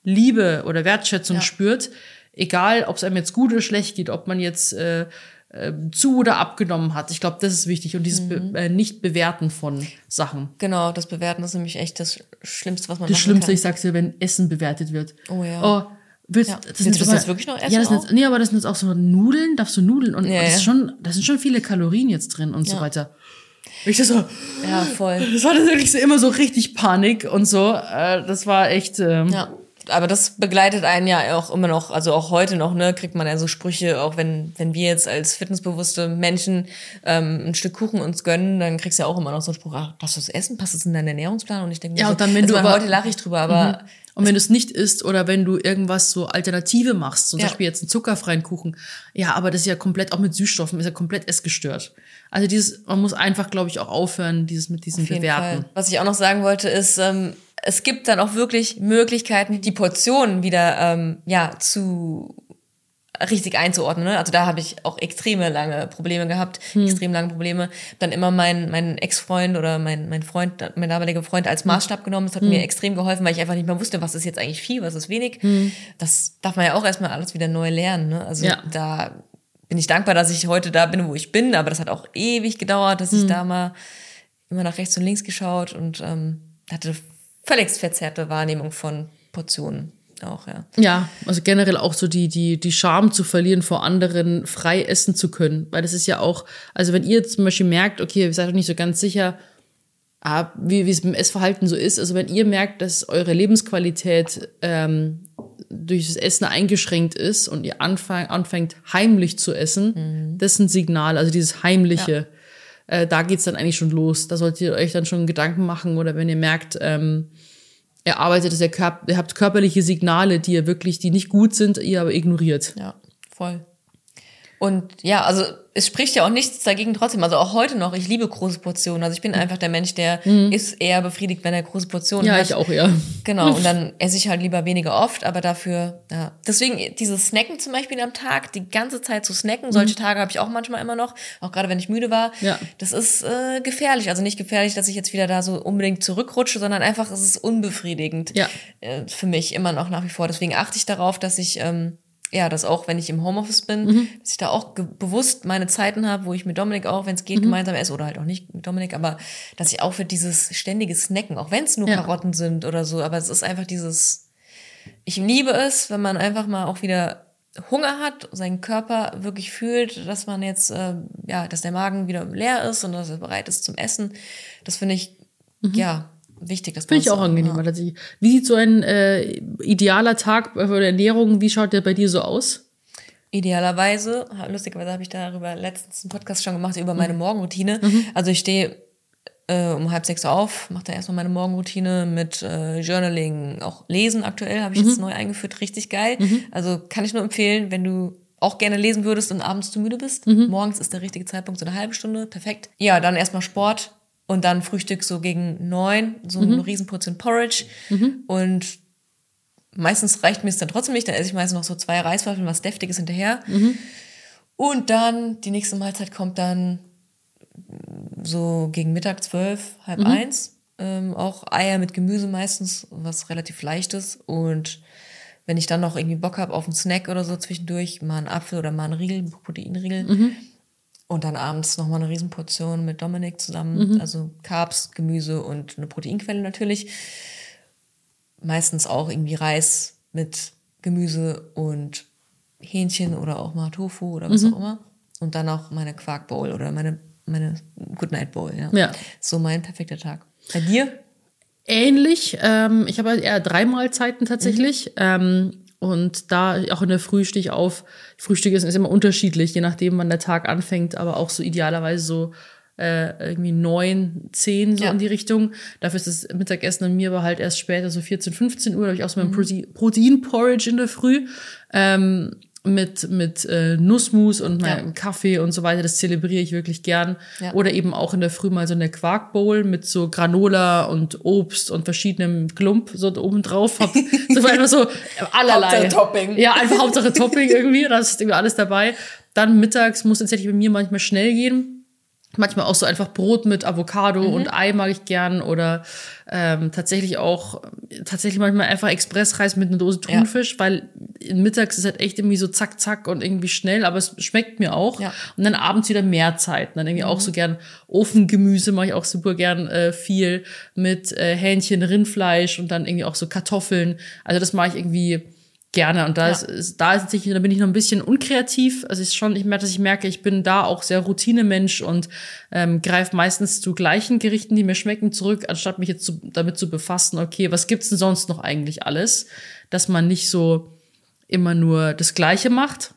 Liebe oder Wertschätzung ja. spürt, egal ob es einem jetzt gut oder schlecht geht, ob man jetzt äh, äh, zu oder abgenommen hat. Ich glaube, das ist wichtig und dieses mhm. Be äh, Nicht-Bewerten von Sachen. Genau, das Bewerten ist nämlich echt das Schlimmste, was man Das Schlimmste, kann. ich sag's dir, wenn Essen bewertet wird. Oh ja. Oh, Willst, ja. das Willst du das jetzt wirklich noch essen? Ja, das sind, nee, aber das sind jetzt auch so Nudeln, darfst du Nudeln und, ja, und das, ist schon, das sind schon viele Kalorien jetzt drin und ja. so weiter. Ich das so, ja, voll. Das war natürlich so immer so richtig Panik und so. Äh, das war echt. Ähm, ja aber das begleitet einen ja auch immer noch, also auch heute noch, ne, kriegt man ja so Sprüche, auch wenn, wenn wir jetzt als fitnessbewusste Menschen ähm, ein Stück Kuchen uns gönnen, dann kriegst du ja auch immer noch so einen Spruch, ach, darfst du das essen? Passt das in deinen Ernährungsplan? Und ich denke, ja, und dann, wenn also du aber, heute lache ich drüber, aber. Mhm. Und wenn du es nicht isst oder wenn du irgendwas so Alternative machst, zum ja. Beispiel jetzt einen zuckerfreien Kuchen, ja, aber das ist ja komplett auch mit Süßstoffen, ist ja komplett essgestört. Also dieses, man muss einfach, glaube ich, auch aufhören, dieses mit diesem Bewerten. Fall. Was ich auch noch sagen wollte, ist, ähm, es gibt dann auch wirklich Möglichkeiten, die Portionen wieder ähm, ja zu richtig einzuordnen. Ne? Also da habe ich auch extreme lange Probleme gehabt, hm. extrem lange Probleme. Dann immer mein, mein Ex-Freund oder mein, mein Freund, mein damaliger Freund als Maßstab genommen. Das hat hm. mir extrem geholfen, weil ich einfach nicht mehr wusste, was ist jetzt eigentlich viel, was ist wenig. Hm. Das darf man ja auch erstmal alles wieder neu lernen. Ne? Also ja. da bin ich dankbar, dass ich heute da bin, wo ich bin, aber das hat auch ewig gedauert, dass ich hm. da mal immer nach rechts und links geschaut und ähm, hatte völlig verzerrte Wahrnehmung von Portionen auch, ja. Ja, also generell auch so die, die, die Scham zu verlieren, vor anderen frei essen zu können. Weil das ist ja auch, also wenn ihr zum Beispiel merkt, okay, ihr seid euch nicht so ganz sicher, ah, wie, wie es im Essverhalten so ist, also wenn ihr merkt, dass eure Lebensqualität ähm, durch das Essen eingeschränkt ist und ihr anfang, anfängt heimlich zu essen, mhm. das ist ein Signal, also dieses Heimliche. Ja. Äh, da geht's dann eigentlich schon los. Da solltet ihr euch dann schon Gedanken machen oder wenn ihr merkt, ähm, er arbeitet, dass ihr, ihr habt körperliche Signale, die ihr wirklich, die nicht gut sind, ihr aber ignoriert. Ja, voll. Und ja, also es spricht ja auch nichts dagegen trotzdem. Also auch heute noch, ich liebe große Portionen. Also ich bin einfach der Mensch, der mhm. ist eher befriedigt, wenn er große Portionen ja, hat. Ja, ich auch, ja. Genau, und dann esse ich halt lieber weniger oft, aber dafür, ja. Deswegen dieses Snacken zum Beispiel am Tag, die ganze Zeit zu snacken, solche mhm. Tage habe ich auch manchmal immer noch, auch gerade wenn ich müde war. Ja. Das ist äh, gefährlich. Also nicht gefährlich, dass ich jetzt wieder da so unbedingt zurückrutsche, sondern einfach, es ist unbefriedigend ja. Äh, für mich immer noch nach wie vor. Deswegen achte ich darauf, dass ich ähm, ja, dass auch, wenn ich im Homeoffice bin, mhm. dass ich da auch bewusst meine Zeiten habe, wo ich mit Dominik auch, wenn es geht, mhm. gemeinsam esse oder halt auch nicht mit Dominik, aber dass ich auch für dieses ständige Snacken, auch wenn es nur ja. Karotten sind oder so, aber es ist einfach dieses, ich liebe es, wenn man einfach mal auch wieder Hunger hat, seinen Körper wirklich fühlt, dass man jetzt, äh, ja, dass der Magen wieder leer ist und dass er bereit ist zum Essen. Das finde ich, mhm. ja, wichtig. Finde ich auch angenehmer ja. tatsächlich. Wie sieht so ein äh, idealer Tag für die Ernährung, wie schaut der bei dir so aus? Idealerweise, lustigerweise habe ich darüber letztens einen Podcast schon gemacht über meine mhm. Morgenroutine. Mhm. Also ich stehe äh, um halb sechs auf, mache da erstmal meine Morgenroutine mit äh, Journaling, auch Lesen aktuell habe ich mhm. jetzt neu eingeführt, richtig geil. Mhm. Also kann ich nur empfehlen, wenn du auch gerne lesen würdest und abends zu müde bist. Mhm. Morgens ist der richtige Zeitpunkt, so eine halbe Stunde, perfekt. Ja, dann erstmal Sport, und dann Frühstück so gegen neun, so mhm. eine Riesenportion Porridge. Mhm. Und meistens reicht mir es dann trotzdem nicht. Dann esse ich meistens noch so zwei Reiswaffeln, was Deftiges hinterher. Mhm. Und dann, die nächste Mahlzeit kommt dann so gegen Mittag zwölf, halb mhm. eins. Ähm, auch Eier mit Gemüse meistens, was relativ leichtes. Und wenn ich dann noch irgendwie Bock habe auf einen Snack oder so zwischendurch, mal einen Apfel oder mal einen Riegel, einen Proteinriegel, mhm. Und dann abends nochmal eine Riesenportion mit Dominik zusammen. Mhm. Also Carbs, Gemüse und eine Proteinquelle natürlich. Meistens auch irgendwie Reis mit Gemüse und Hähnchen oder auch mal Tofu oder was mhm. auch immer. Und dann auch meine Quark Bowl oder meine, meine Goodnight Bowl. Ja. ja. So mein perfekter Tag. Bei dir? Ähnlich. Ähm, ich habe eher drei Mahlzeiten tatsächlich. Mhm. Ähm, und da auch in der Früh stehe ich auf. Frühstück ist, ist immer unterschiedlich, je nachdem, wann der Tag anfängt, aber auch so idealerweise so äh, irgendwie neun, zehn so Ja. in die Richtung. Dafür ist das Mittagessen an mir aber halt erst später, so 14, 15 Uhr, da habe ich auch so Mhm. mein Protein- Protein-Porridge in der Früh. Ähm, mit mit äh, Nussmus und meinem Ja. Kaffee und so weiter, das zelebriere ich wirklich gern. Ja. Oder eben auch in der Früh mal so eine Quarkbowl mit so Granola und Obst und verschiedenem Klump so oben drauf. Hab, so einfach so allerlei. Hauptsache Topping. Ja, einfach Hauptsache Topping irgendwie. Da ist irgendwie alles dabei. Dann mittags muss tatsächlich bei mir manchmal schnell gehen. Manchmal auch so einfach Brot mit Avocado Mhm. und Ei mag ich gern oder ähm, tatsächlich auch tatsächlich manchmal einfach Expressreis mit einer Dose Ja. Thunfisch, weil mittags ist halt echt irgendwie so zack zack und irgendwie schnell, aber es schmeckt mir auch. Ja. Und dann abends wieder mehr Zeit. Und dann irgendwie auch so gern Ofengemüse mache ich auch super gern äh, viel mit äh, Hähnchen, Rindfleisch und dann irgendwie auch so Kartoffeln. Also das mache ich irgendwie gerne. Und da Ja. ist, ist da ist tatsächlich da bin ich noch ein bisschen unkreativ. Also ist schon ich merke dass ich merke ich bin da auch sehr Routinemensch und ähm, greife meistens zu gleichen Gerichten die mir schmecken zurück anstatt mich jetzt zu, damit zu befassen okay was gibt's denn sonst noch eigentlich alles dass man nicht so immer nur das Gleiche macht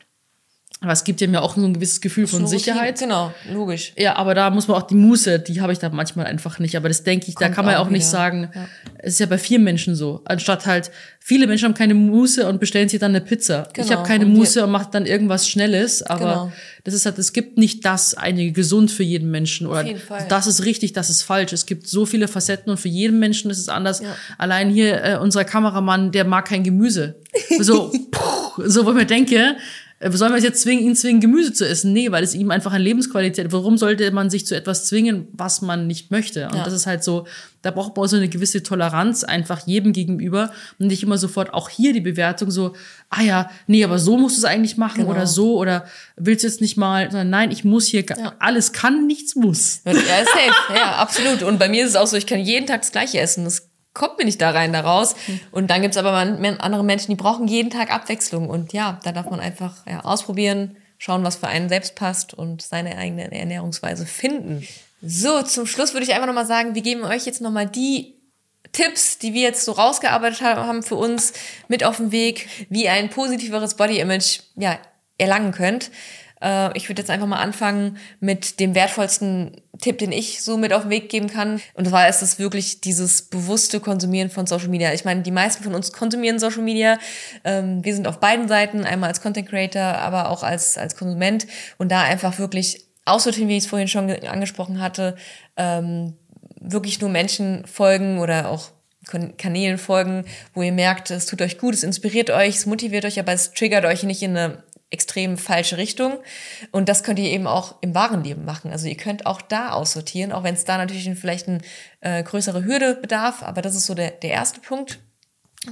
aber es gibt ja mir auch so ein gewisses Gefühl von Routine. Sicherheit Genau, logisch. ja, aber da muss man auch die Muße, die habe ich da manchmal einfach nicht. Aber das denke ich, da Kommt kann man ja auch nicht wieder. sagen, Ja. es ist ja bei vielen Menschen so. Anstatt halt, viele Menschen haben keine Muße und bestellen sich dann eine Pizza. ich Genau. habe keine Und Muße und mache dann irgendwas Schnelles. Aber Genau. das ist halt, es gibt nicht das eine gesund für jeden Menschen. Oder jeden Fall. das ist richtig, das ist falsch. Es gibt so viele Facetten und für jeden Menschen ist es anders. Ja. Allein hier äh, unser Kameramann, der mag kein Gemüse. So, puh, so wo ich mir denke, Sollen wir es jetzt zwingen, ihn zwingen, Gemüse zu essen? Nee, weil es ihm einfach an Lebensqualität. Warum sollte man sich zu etwas zwingen, was man nicht möchte? Und Ja. das ist halt so, da braucht man auch so eine gewisse Toleranz einfach jedem gegenüber und nicht immer sofort auch hier die Bewertung so, ah ja, nee, aber so musst du es eigentlich machen Genau. oder so oder willst du jetzt nicht mal, sondern nein, ich muss hier, Ja. alles kann, nichts muss. Ja, safe. ja, absolut. Und bei mir ist es auch so, ich kann jeden Tag das Gleiche essen. Das kommt mir nicht da rein, da raus. Und dann gibt's aber man- men- andere Menschen, die brauchen jeden Tag Abwechslung. Und ja, da darf man einfach ja, ausprobieren, schauen, was für einen selbst passt und seine eigene Ernährungsweise finden. So, zum Schluss würde ich einfach nochmal sagen, wir geben euch jetzt nochmal die Tipps, die wir jetzt so rausgearbeitet ha- haben für uns mit auf den Weg, wie ihr ein positiveres Body Image ja, erlangen könnt. Äh, ich würde jetzt einfach mal anfangen mit dem wertvollsten Tipp, den ich so mit auf den Weg geben kann. Und zwar ist es wirklich dieses bewusste Konsumieren von Social Media. Ich meine, die meisten von uns konsumieren Social Media. Ähm, wir sind auf beiden Seiten, einmal als Content Creator, aber auch als, als Konsument. Und da einfach wirklich aussortieren, wie ich es vorhin schon ge- angesprochen hatte, ähm, wirklich nur Menschen folgen oder auch Kanälen folgen, wo ihr merkt, es tut euch gut, es inspiriert euch, es motiviert euch, aber es triggert euch nicht in eine extrem falsche Richtung. Und das könnt ihr eben auch im wahren Leben machen. Also ihr könnt auch da aussortieren, auch wenn es da natürlich vielleicht eine äh, größere Hürde bedarf. Aber das ist so der, der erste Punkt.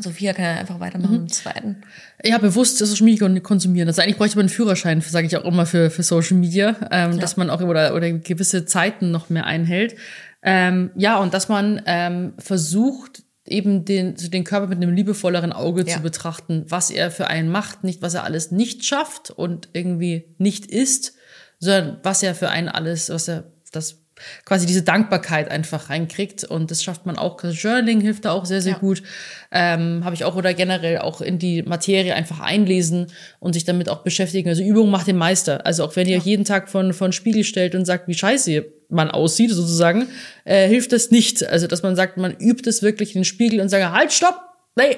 Sophia kann ja einfach weitermachen mit dem zweiten. Ja, bewusst Social Media kon- konsumieren. Also eigentlich bräuchte man einen Führerschein, sage ich auch immer für, für Social Media, ähm, dass man auch oder, oder gewisse Zeiten noch mehr einhält. Ähm, ja, und dass man ähm, versucht, eben den, den Körper mit einem liebevolleren Auge Ja. zu betrachten, was er für einen macht, nicht was er alles nicht schafft und irgendwie nicht ist, sondern was er für einen alles, was er das quasi diese Dankbarkeit einfach reinkriegt und das schafft man auch. Journaling hilft da auch sehr, sehr Ja. gut. Ähm, Habe ich auch oder generell auch in die Materie einfach einlesen und sich damit auch beschäftigen. Also Übung macht den Meister. Also auch wenn ihr euch jeden Tag von von Spiegel stellt und sagt, wie scheiße man aussieht, sozusagen, äh, hilft das nicht. Also dass man sagt, man übt es wirklich in den Spiegel und sagt, halt, stopp, nee.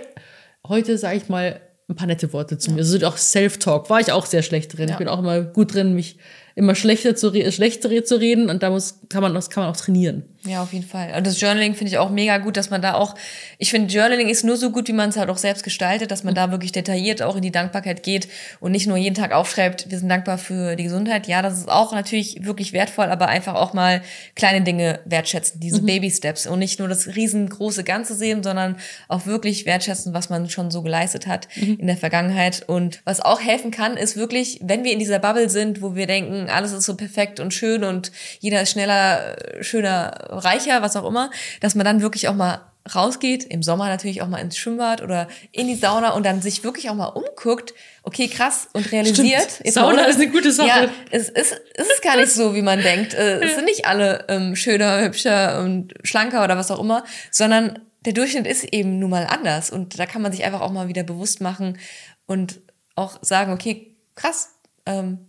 Heute sage ich mal ein paar nette Worte zu mir. Also auch Self-Talk war ich auch sehr schlecht drin. Ja. Ich bin auch immer gut drin, mich immer schlechter zu, schlechter zu reden und da muss, kann man, das kann man auch trainieren. Ja, auf jeden Fall. Und das Journaling finde ich auch mega gut, dass man da auch, ich finde, Journaling ist nur so gut, wie man es halt auch selbst gestaltet, dass man da wirklich detailliert auch in die Dankbarkeit geht und nicht nur jeden Tag aufschreibt, wir sind dankbar für die Gesundheit. Ja, das ist auch natürlich wirklich wertvoll, aber einfach auch mal kleine Dinge wertschätzen, diese Baby-Steps und nicht nur das riesengroße Ganze sehen, sondern auch wirklich wertschätzen, was man schon so geleistet hat in der Vergangenheit. Und was auch helfen kann, ist wirklich, wenn wir in dieser Bubble sind, wo wir denken, alles ist so perfekt und schön und jeder ist schneller, schöner, reicher, was auch immer, dass man dann wirklich auch mal rausgeht, im Sommer natürlich auch mal ins Schwimmbad oder in die Sauna und dann sich wirklich auch mal umguckt, okay, krass, und realisiert. Stimmt. jetzt Sauna ist eine gute Sache. Ja, es ist, es ist gar nicht so, wie man denkt. Äh, Es sind nicht alle ähm, schöner, hübscher und schlanker oder was auch immer, sondern der Durchschnitt ist eben nun mal anders und da kann man sich einfach auch mal wieder bewusst machen und auch sagen, okay, krass, ähm,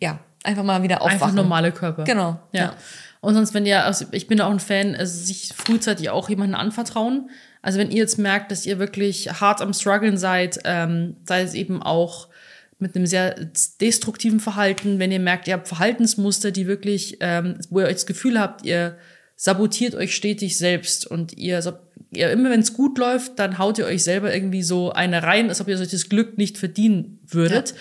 ja, einfach mal wieder aufwachen. Einfach normale Körper. Genau. Ja. ja. Und sonst, wenn ihr, also ich bin auch ein Fan, also sich frühzeitig auch jemanden anvertrauen. Also wenn ihr jetzt merkt, dass ihr wirklich hart am struggeln seid, ähm, sei es eben auch mit einem sehr destruktiven Verhalten, wenn ihr merkt, ihr habt Verhaltensmuster, die wirklich, ähm, wo ihr euch das Gefühl habt, ihr sabotiert euch stetig selbst und ihr, ihr immer wenn es gut läuft, dann haut ihr euch selber irgendwie so eine rein, als ob ihr das Glück nicht verdienen würdet. Ja.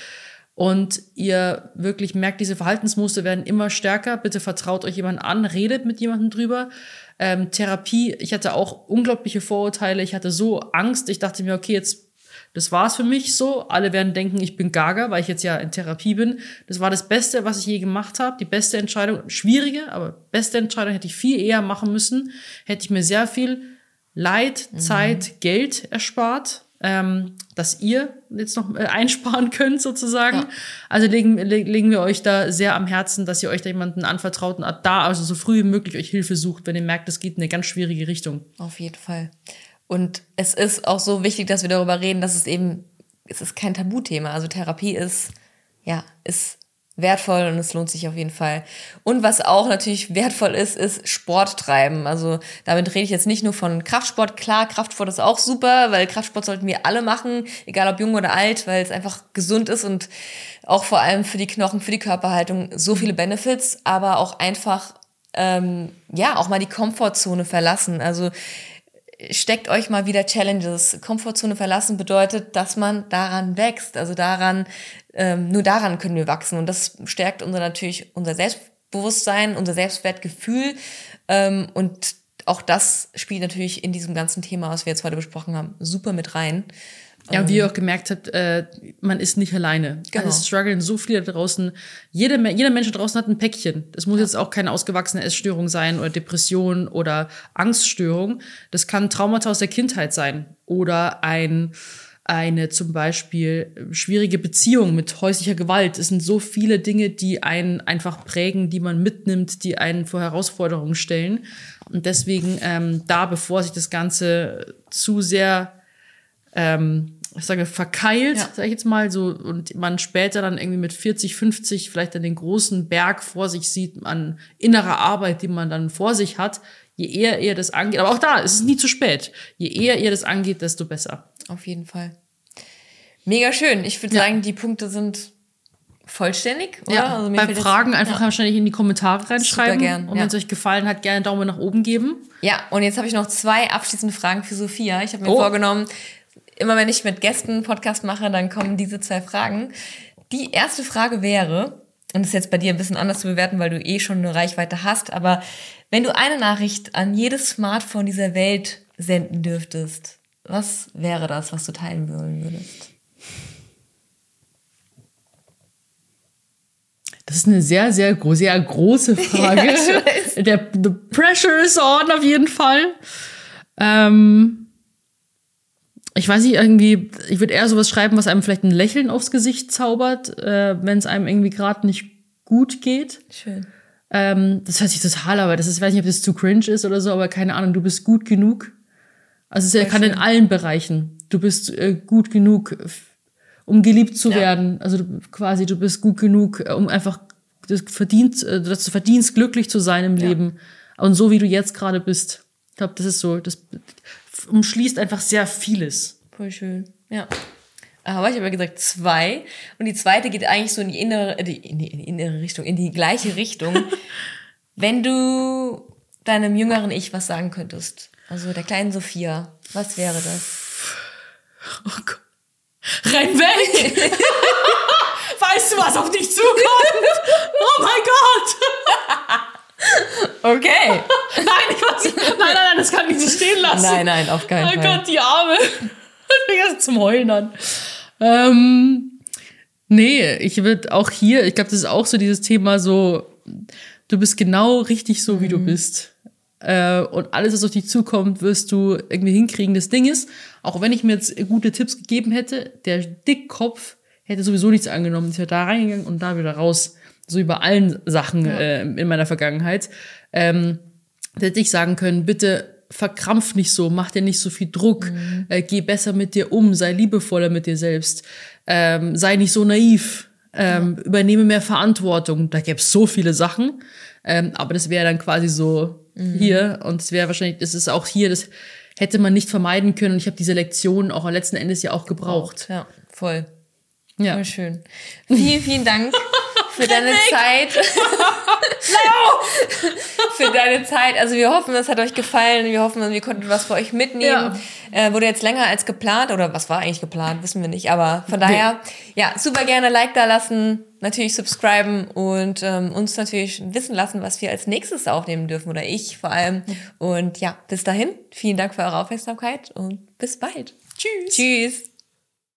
Und ihr wirklich merkt, diese Verhaltensmuster werden immer stärker. Bitte vertraut euch jemand an, redet mit jemandem drüber. Ähm, Therapie, ich hatte auch unglaubliche Vorurteile. Ich hatte so Angst. Ich dachte mir, okay, jetzt das war's für mich so. Alle werden denken, ich bin gaga, weil ich jetzt ja in Therapie bin. Das war das Beste, was ich je gemacht habe. Die beste Entscheidung, schwierige, aber beste Entscheidung hätte ich viel eher machen müssen. Hätte ich mir sehr viel Leid, mhm. Zeit, Geld erspart, ähm, dass ihr jetzt noch äh, einsparen könnt sozusagen. Ja. Also legen, le legen wir euch da sehr am Herzen, dass ihr euch da jemanden anvertraut und da also so früh wie möglich euch Hilfe sucht, wenn ihr merkt, es geht in eine ganz schwierige Richtung. Auf jeden Fall. Und es ist auch so wichtig, dass wir darüber reden, dass es eben, es ist kein Tabuthema. Also Therapie ist, ja, ist wertvoll und es lohnt sich auf jeden Fall. Und was auch natürlich wertvoll ist, ist Sport treiben. Also damit rede ich jetzt nicht nur von Kraftsport. Klar, Kraftsport ist auch super, weil Kraftsport sollten wir alle machen, egal ob jung oder alt, weil es einfach gesund ist und auch vor allem für die Knochen, für die Körperhaltung so viele Benefits, aber auch einfach ähm, ja auch mal die Komfortzone verlassen. Also steckt euch mal wieder Challenges. Komfortzone verlassen bedeutet, dass man daran wächst. Also daran, ähm, nur daran können wir wachsen. Und das stärkt unser natürlich unser Selbstbewusstsein, unser Selbstwertgefühl. Ähm, und auch das spielt natürlich in diesem ganzen Thema, was wir jetzt heute besprochen haben, super mit rein. Ja, wie ihr auch gemerkt habt, äh, man ist nicht alleine. Genau. Es strugglen so viele draußen. Jeder, jeder Mensch da draußen hat ein Päckchen. Das muss ja. jetzt auch keine ausgewachsene Essstörung sein oder Depression oder Angststörung. Das kann Traumata aus der Kindheit sein oder ein eine zum Beispiel schwierige Beziehung mit häuslicher Gewalt. Es sind so viele Dinge, die einen einfach prägen, die man mitnimmt, die einen vor Herausforderungen stellen. Und deswegen ähm, da, bevor sich das Ganze zu sehr ähm, ich sage, verkeilt, ja. sage ich jetzt mal, so und man später dann irgendwie mit 40, 50 vielleicht dann den großen Berg vor sich sieht an innerer Arbeit, die man dann vor sich hat, je eher ihr das angeht, aber auch da ist es nie zu spät. Je eher ihr das angeht, desto besser. Auf jeden Fall. Mega schön. Ich würde ja. sagen, die Punkte sind vollständig, oder? Ja, also bei Fragen einfach ja. wahrscheinlich in die Kommentare reinschreiben. Super gern. Und wenn es euch gefallen hat, gerne Daumen nach oben geben. Ja, und jetzt habe ich noch zwei abschließende Fragen für Sophia. Ich habe mir oh. vorgenommen, immer wenn ich mit Gästen Podcast mache, dann kommen diese zwei Fragen. Die erste Frage wäre, und das ist jetzt bei dir ein bisschen anders zu bewerten, weil du eh schon eine Reichweite hast, aber wenn du eine Nachricht an jedes Smartphone dieser Welt senden dürftest, was wäre das, was du teilen wollen würdest? Das ist eine sehr, sehr, sehr große Frage. Ja, Der the pressure is on auf jeden Fall. Ähm, ich weiß nicht, irgendwie, ich würde eher sowas schreiben, was einem vielleicht ein Lächeln aufs Gesicht zaubert, äh, wenn es einem irgendwie gerade nicht gut geht. Schön. Ähm, das hört sich total, aber das ist, ich weiß nicht, ob das zu cringe ist oder so, aber keine Ahnung, du bist gut genug. Also es kann schön. in allen Bereichen. Du bist äh, gut genug, um geliebt zu ja. werden. Also du, quasi, du bist gut genug, äh, um einfach das verdient, äh, dass du verdienst, glücklich zu sein im ja. Leben. Und so wie du jetzt gerade bist. Ich glaube, das ist so, das umschließt einfach sehr vieles. Voll schön. Ja. Aber ich habe ja gesagt zwei. Und die zweite geht eigentlich so in die innere, äh, in die, in die innere Richtung, in die gleiche Richtung. Wenn du deinem jüngeren Ich was sagen könntest, also der kleinen Sophia, was wäre das? Oh Gott. Renn weg! weißt du, was auf dich zukommt? Oh mein Gott! Okay. nein, ich weiß, nein, nein, nein, das kann ich nicht stehen lassen. Nein, nein, auf keinen oh Fall. Oh Gott, die Arme. Ich bin zum Heulen an. Ähm, nee, ich würde auch hier, ich glaube, das ist auch so dieses Thema so, du bist genau richtig so, wie mhm. du bist. Äh, und alles, was auf dich zukommt, wirst du irgendwie hinkriegen. Das Ding ist, auch wenn ich mir jetzt gute Tipps gegeben hätte, der Dickkopf hätte sowieso nichts angenommen. Ich wäre da reingegangen und da wieder raus so über allen Sachen ja. äh, in meiner Vergangenheit, ähm, hätte ich sagen können, bitte verkrampf nicht so, mach dir nicht so viel Druck, mhm. äh, geh besser mit dir um, sei liebevoller mit dir selbst, ähm, sei nicht so naiv. ähm, übernehme mehr Verantwortung. Da gäbe es so viele Sachen. Ähm, aber das wäre dann quasi so mhm. hier. Und es wäre wahrscheinlich, das ist auch hier, das hätte man nicht vermeiden können. Und ich habe diese Lektion auch letzten Endes ja auch gebraucht. Ja, voll. Ja. Voll schön. Vielen, vielen Dank für deine Zeit. für deine Zeit. Also wir hoffen, es hat euch gefallen. Wir hoffen, wir konnten was für euch mitnehmen. Ja. Äh, wurde jetzt länger als geplant oder was war eigentlich geplant, wissen wir nicht. Aber von daher, ja, super gerne Like da lassen, natürlich subscriben und ähm, uns natürlich wissen lassen, was wir als nächstes aufnehmen dürfen oder ich vor allem. Und ja, bis dahin, vielen Dank für eure Aufmerksamkeit und bis bald. Tschüss. Tschüss.